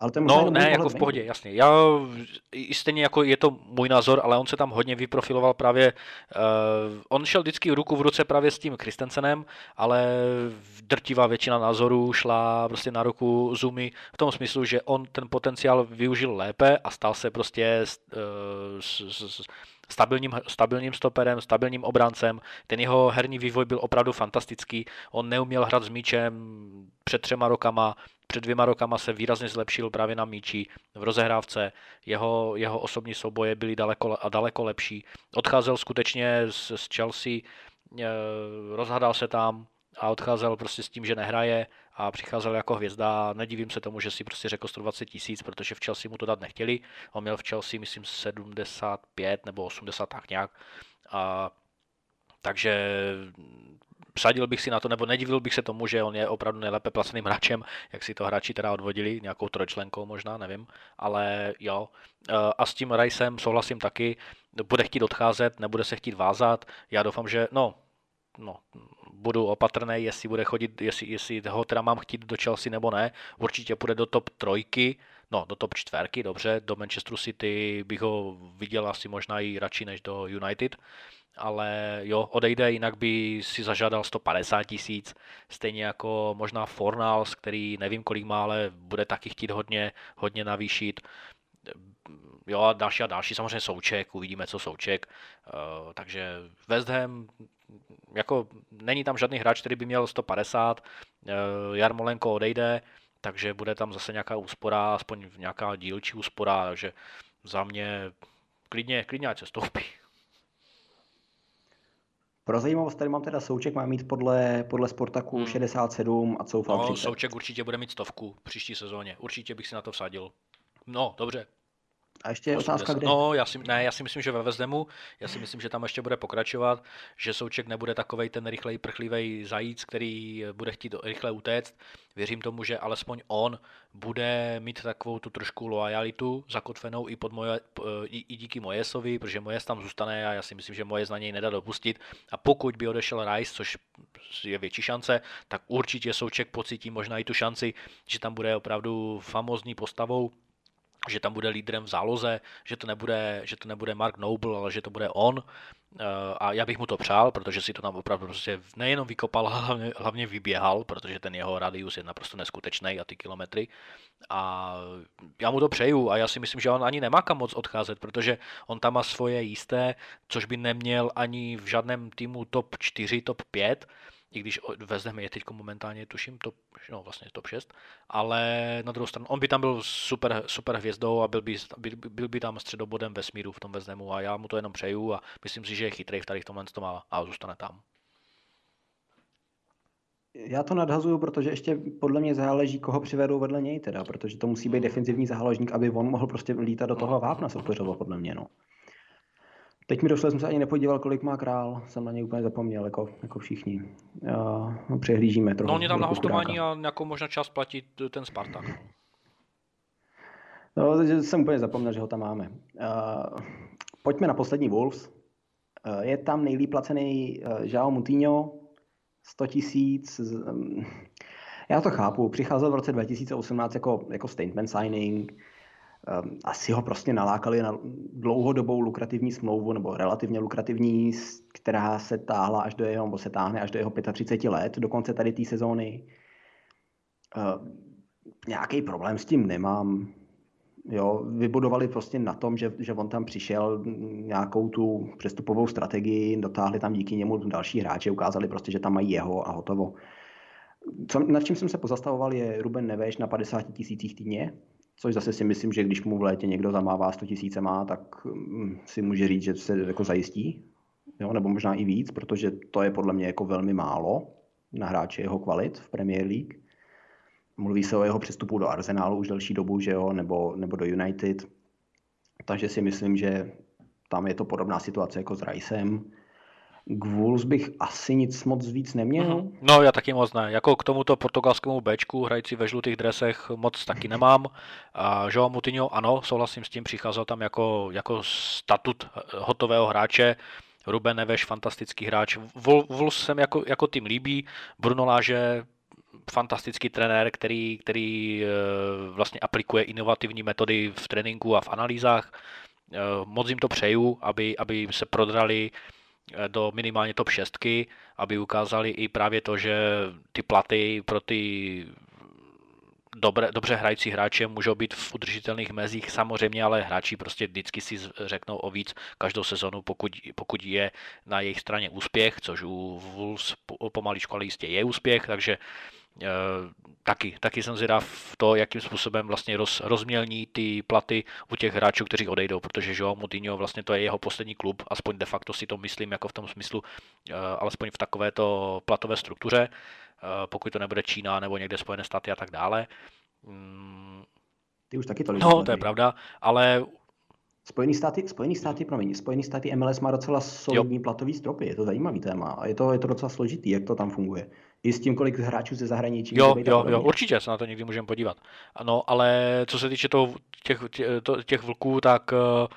Ale to je no, ne, jako v pohodě, jasně. Já stejně jako je to můj názor, ale on se tam hodně vyprofiloval právě, uh, on šel vždycky ruku v ruce právě s tím Christensenem, ale drtivá většina názorů šla prostě na ruku Zumi v tom smyslu, že on ten potenciál využil lépe a stal se prostě uh, s, s, stabilním, stabilním stoperem, stabilním obráncem. Ten jeho herní vývoj byl opravdu fantastický. On neuměl hrát s míčem před třema rokama, před dvěma rokama se výrazně zlepšil právě na míči v rozehrávce. Jeho, jeho osobní souboje byly daleko a daleko lepší. Odcházel skutečně z, z Chelsea, eh, rozhadal se tam a odcházel prostě s tím, že nehraje a přicházel jako hvězda. Nedivím se tomu, že si prostě řekl 120 tisíc, protože v Chelsea mu to dát nechtěli. On měl v Chelsea, myslím, 75 nebo 80 tak nějak. A, takže vsadil bych si na to, nebo nedivil bych se tomu, že on je opravdu nejlépe placeným hráčem, jak si to hráči teda odvodili, nějakou trojčlenkou možná, nevím, ale jo. E, a s tím Ricem souhlasím taky, bude chtít odcházet, nebude se chtít vázat, já doufám, že, no, no, budu opatrný, jestli bude chodit, jestli, jestli ho teda mám chtít do Chelsea nebo ne. Určitě půjde do top trojky, no do top čtverky, dobře, do Manchesteru City bych ho viděl asi možná i radši než do United ale jo, odejde, jinak by si zažádal 150 tisíc, stejně jako možná Fornals, který nevím kolik má, ale bude taky chtít hodně, hodně navýšit. Jo a další a další, samozřejmě Souček, uvidíme, co Souček. Uh, takže West Ham, jako není tam žádný hráč, který by měl 150, uh, Jarmolenko odejde, takže bude tam zase nějaká úspora, aspoň nějaká dílčí úspora, takže za mě klidně, klidně ať se stoupí. Pro zajímavost, tady mám teda Souček, má mít podle, podle Sportaku hmm. 67 a Coufal no, 30. Souček určitě bude mít stovku příští sezóně. Určitě bych si na to vsadil. No, dobře. A ještě je otázka, kde? No, já si, ne, já si myslím, že ve Vezdemu, já si myslím, že tam ještě bude pokračovat, že Souček nebude takovej ten rychlej, prchlivý zajíc, který bude chtít rychle utéct. Věřím tomu, že alespoň on bude mít takovou tu trošku loajalitu zakotvenou i, pod moje, i, i díky Mojesovi, protože Mojes tam zůstane a já si myslím, že Mojes na něj nedá dopustit. A pokud by odešel Rice, což je větší šance, tak určitě Souček pocítí možná i tu šanci, že tam bude opravdu famózní postavou že tam bude lídrem v záloze, že to nebude, že to nebude Mark Noble, ale že to bude on. Eh, a já bych mu to přál, protože si to tam opravdu prostě nejenom vykopal, ale (laughs) hlavně, hlavně vyběhal, protože ten jeho radius je naprosto neskutečný a ty kilometry. A já mu to přeju a já si myslím, že on ani nemá kam moc odcházet, protože on tam má svoje jisté, což by neměl ani v žádném týmu top 4, top 5 i když West Ham je teď momentálně, tuším, top, no vlastně top 6, ale na druhou stranu, on by tam byl super, super hvězdou a byl by, byl, byl by tam středobodem vesmíru v tom West Hamu a já mu to jenom přeju a myslím si, že je chytrý v tady v tomhle tom a, a zůstane tam. Já to nadhazuju, protože ještě podle mě záleží, koho přivedou vedle něj teda, protože to musí být defenzivní záložník, aby on mohl prostě lítat do toho vápna soupeřova, podle mě, no. Teď mi došlo, jsem se ani nepodíval, kolik má král, jsem na něj úplně zapomněl, jako, jako všichni. Uh, přehlížíme trochu. No, oni tam na hostování a nějakou možná čas platit ten Spartak. No, jsem úplně zapomněl, že ho tam máme. Uh, pojďme na poslední Wolves. Uh, je tam nejlíp placený uh, João Moutinho, 100 tisíc. Um, já to chápu, přicházel v roce 2018 jako, jako statement signing, asi ho prostě nalákali na dlouhodobou lukrativní smlouvu, nebo relativně lukrativní, která se táhla až do jeho, nebo se táhne až do jeho 35 let, do konce tady té sezóny. Ehm, nějaký problém s tím nemám. Jo, vybudovali prostě na tom, že, že on tam přišel nějakou tu přestupovou strategii, dotáhli tam díky němu další hráče, ukázali prostě, že tam mají jeho a hotovo. Co, nad čím jsem se pozastavoval, je Ruben Neveš na 50 tisících týdně, což zase si myslím, že když mu v létě někdo zamává 100 tisíce má, tak mm, si může říct, že se jako zajistí, jo, nebo možná i víc, protože to je podle mě jako velmi málo na hráče jeho kvalit v Premier League. Mluví se o jeho přestupu do Arsenálu už delší dobu, že jo, nebo, nebo do United. Takže si myslím, že tam je to podobná situace jako s Ricem. K Wolves bych asi nic moc víc neměl. Mm-hmm. No já taky moc ne. Jako k tomuto portugalskému Bčku, hrající ve žlutých dresech, moc taky nemám. A Joao Moutinho, ano, souhlasím s tím, přicházel tam jako, jako statut hotového hráče. Ruben Neves, fantastický hráč. Wolves jsem jako, jako tým líbí. Bruno Láže, fantastický trenér, který, který eh, vlastně aplikuje inovativní metody v tréninku a v analýzách. Eh, moc jim to přeju, aby, aby se prodrali eh, do minimálně top 6, aby ukázali i právě to, že ty platy pro ty dobře, dobře hrající hráče můžou být v udržitelných mezích samozřejmě, ale hráči prostě vždycky si řeknou o víc každou sezonu, pokud, pokud je na jejich straně úspěch, což u Wolves pomaličku ale jistě je úspěch, takže Eh, taky, taky jsem zvědav v to, jakým způsobem vlastně roz, rozmělní ty platy u těch hráčů, kteří odejdou, protože Joao Moutinho vlastně to je jeho poslední klub, aspoň de facto si to myslím jako v tom smyslu, uh, alespoň v takovéto platové struktuře, uh, pokud to nebude Čína nebo někde Spojené státy a tak dále. Mm. Ty už taky to No, to je pravda, ale Spojený státy, Spojený státy, promiň, Spojený státy MLS má docela solidní jo. platový stropy, je to zajímavý téma a je to, je to docela složitý, jak to tam funguje i s tím, kolik hráčů ze zahraničí. Jo, jo, jo, určitě se na to někdy můžeme podívat. No, ale co se týče toho, těch, těch vlků, tak eh,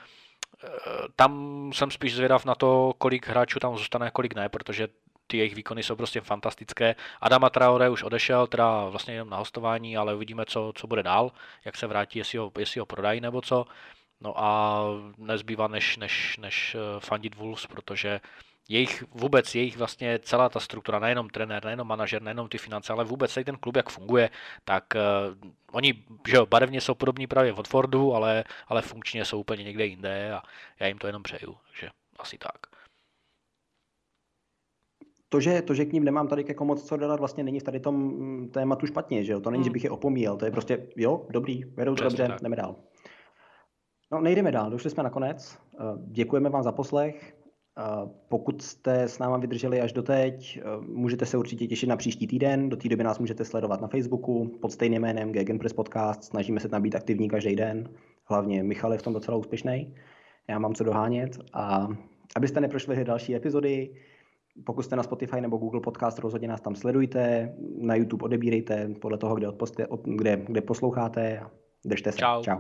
tam jsem spíš zvědav na to, kolik hráčů tam zůstane, kolik ne, protože ty jejich výkony jsou prostě fantastické. Adama Traore už odešel, teda vlastně jenom na hostování, ale uvidíme, co, co bude dál, jak se vrátí, jestli ho, jestli ho prodají nebo co. No a nezbývá než, než, než eh, fandit Wolves, protože jejich vůbec, jejich vlastně celá ta struktura, nejenom trenér, nejenom manažer, nejenom ty finance, ale vůbec celý ten klub, jak funguje, tak uh, oni, že jo, barevně jsou podobní právě v Watfordu, ale, ale funkčně jsou úplně někde jinde a já jim to jenom přeju, takže asi tak. To že, to, že k ním nemám tady jako moc co dodat, vlastně není v tady tom mm, tématu špatně, že jo? To není, hmm. že bych je opomíjel, to je prostě, jo, dobrý, vedou to dobře, tak. jdeme dál. No, nejdeme dál, došli jsme na konec. Eh, děkujeme vám za poslech. Pokud jste s náma vydrželi až doteď, eh, můžete se určitě těšit na příští týden. Do té doby nás můžete sledovat na Facebooku pod stejným jménem Gegenpress Podcast. Snažíme se tam být aktivní každý den. Hlavně Michal je v tom docela úspěšný. Já mám co dohánět. A abyste neprošli další epizody, pokud jste na Spotify nebo Google Podcast, rozhodně nás tam sledujte. Na YouTube odebírejte podle toho, kde, odposte, kde, kde posloucháte. Držte se. Čau. Čau.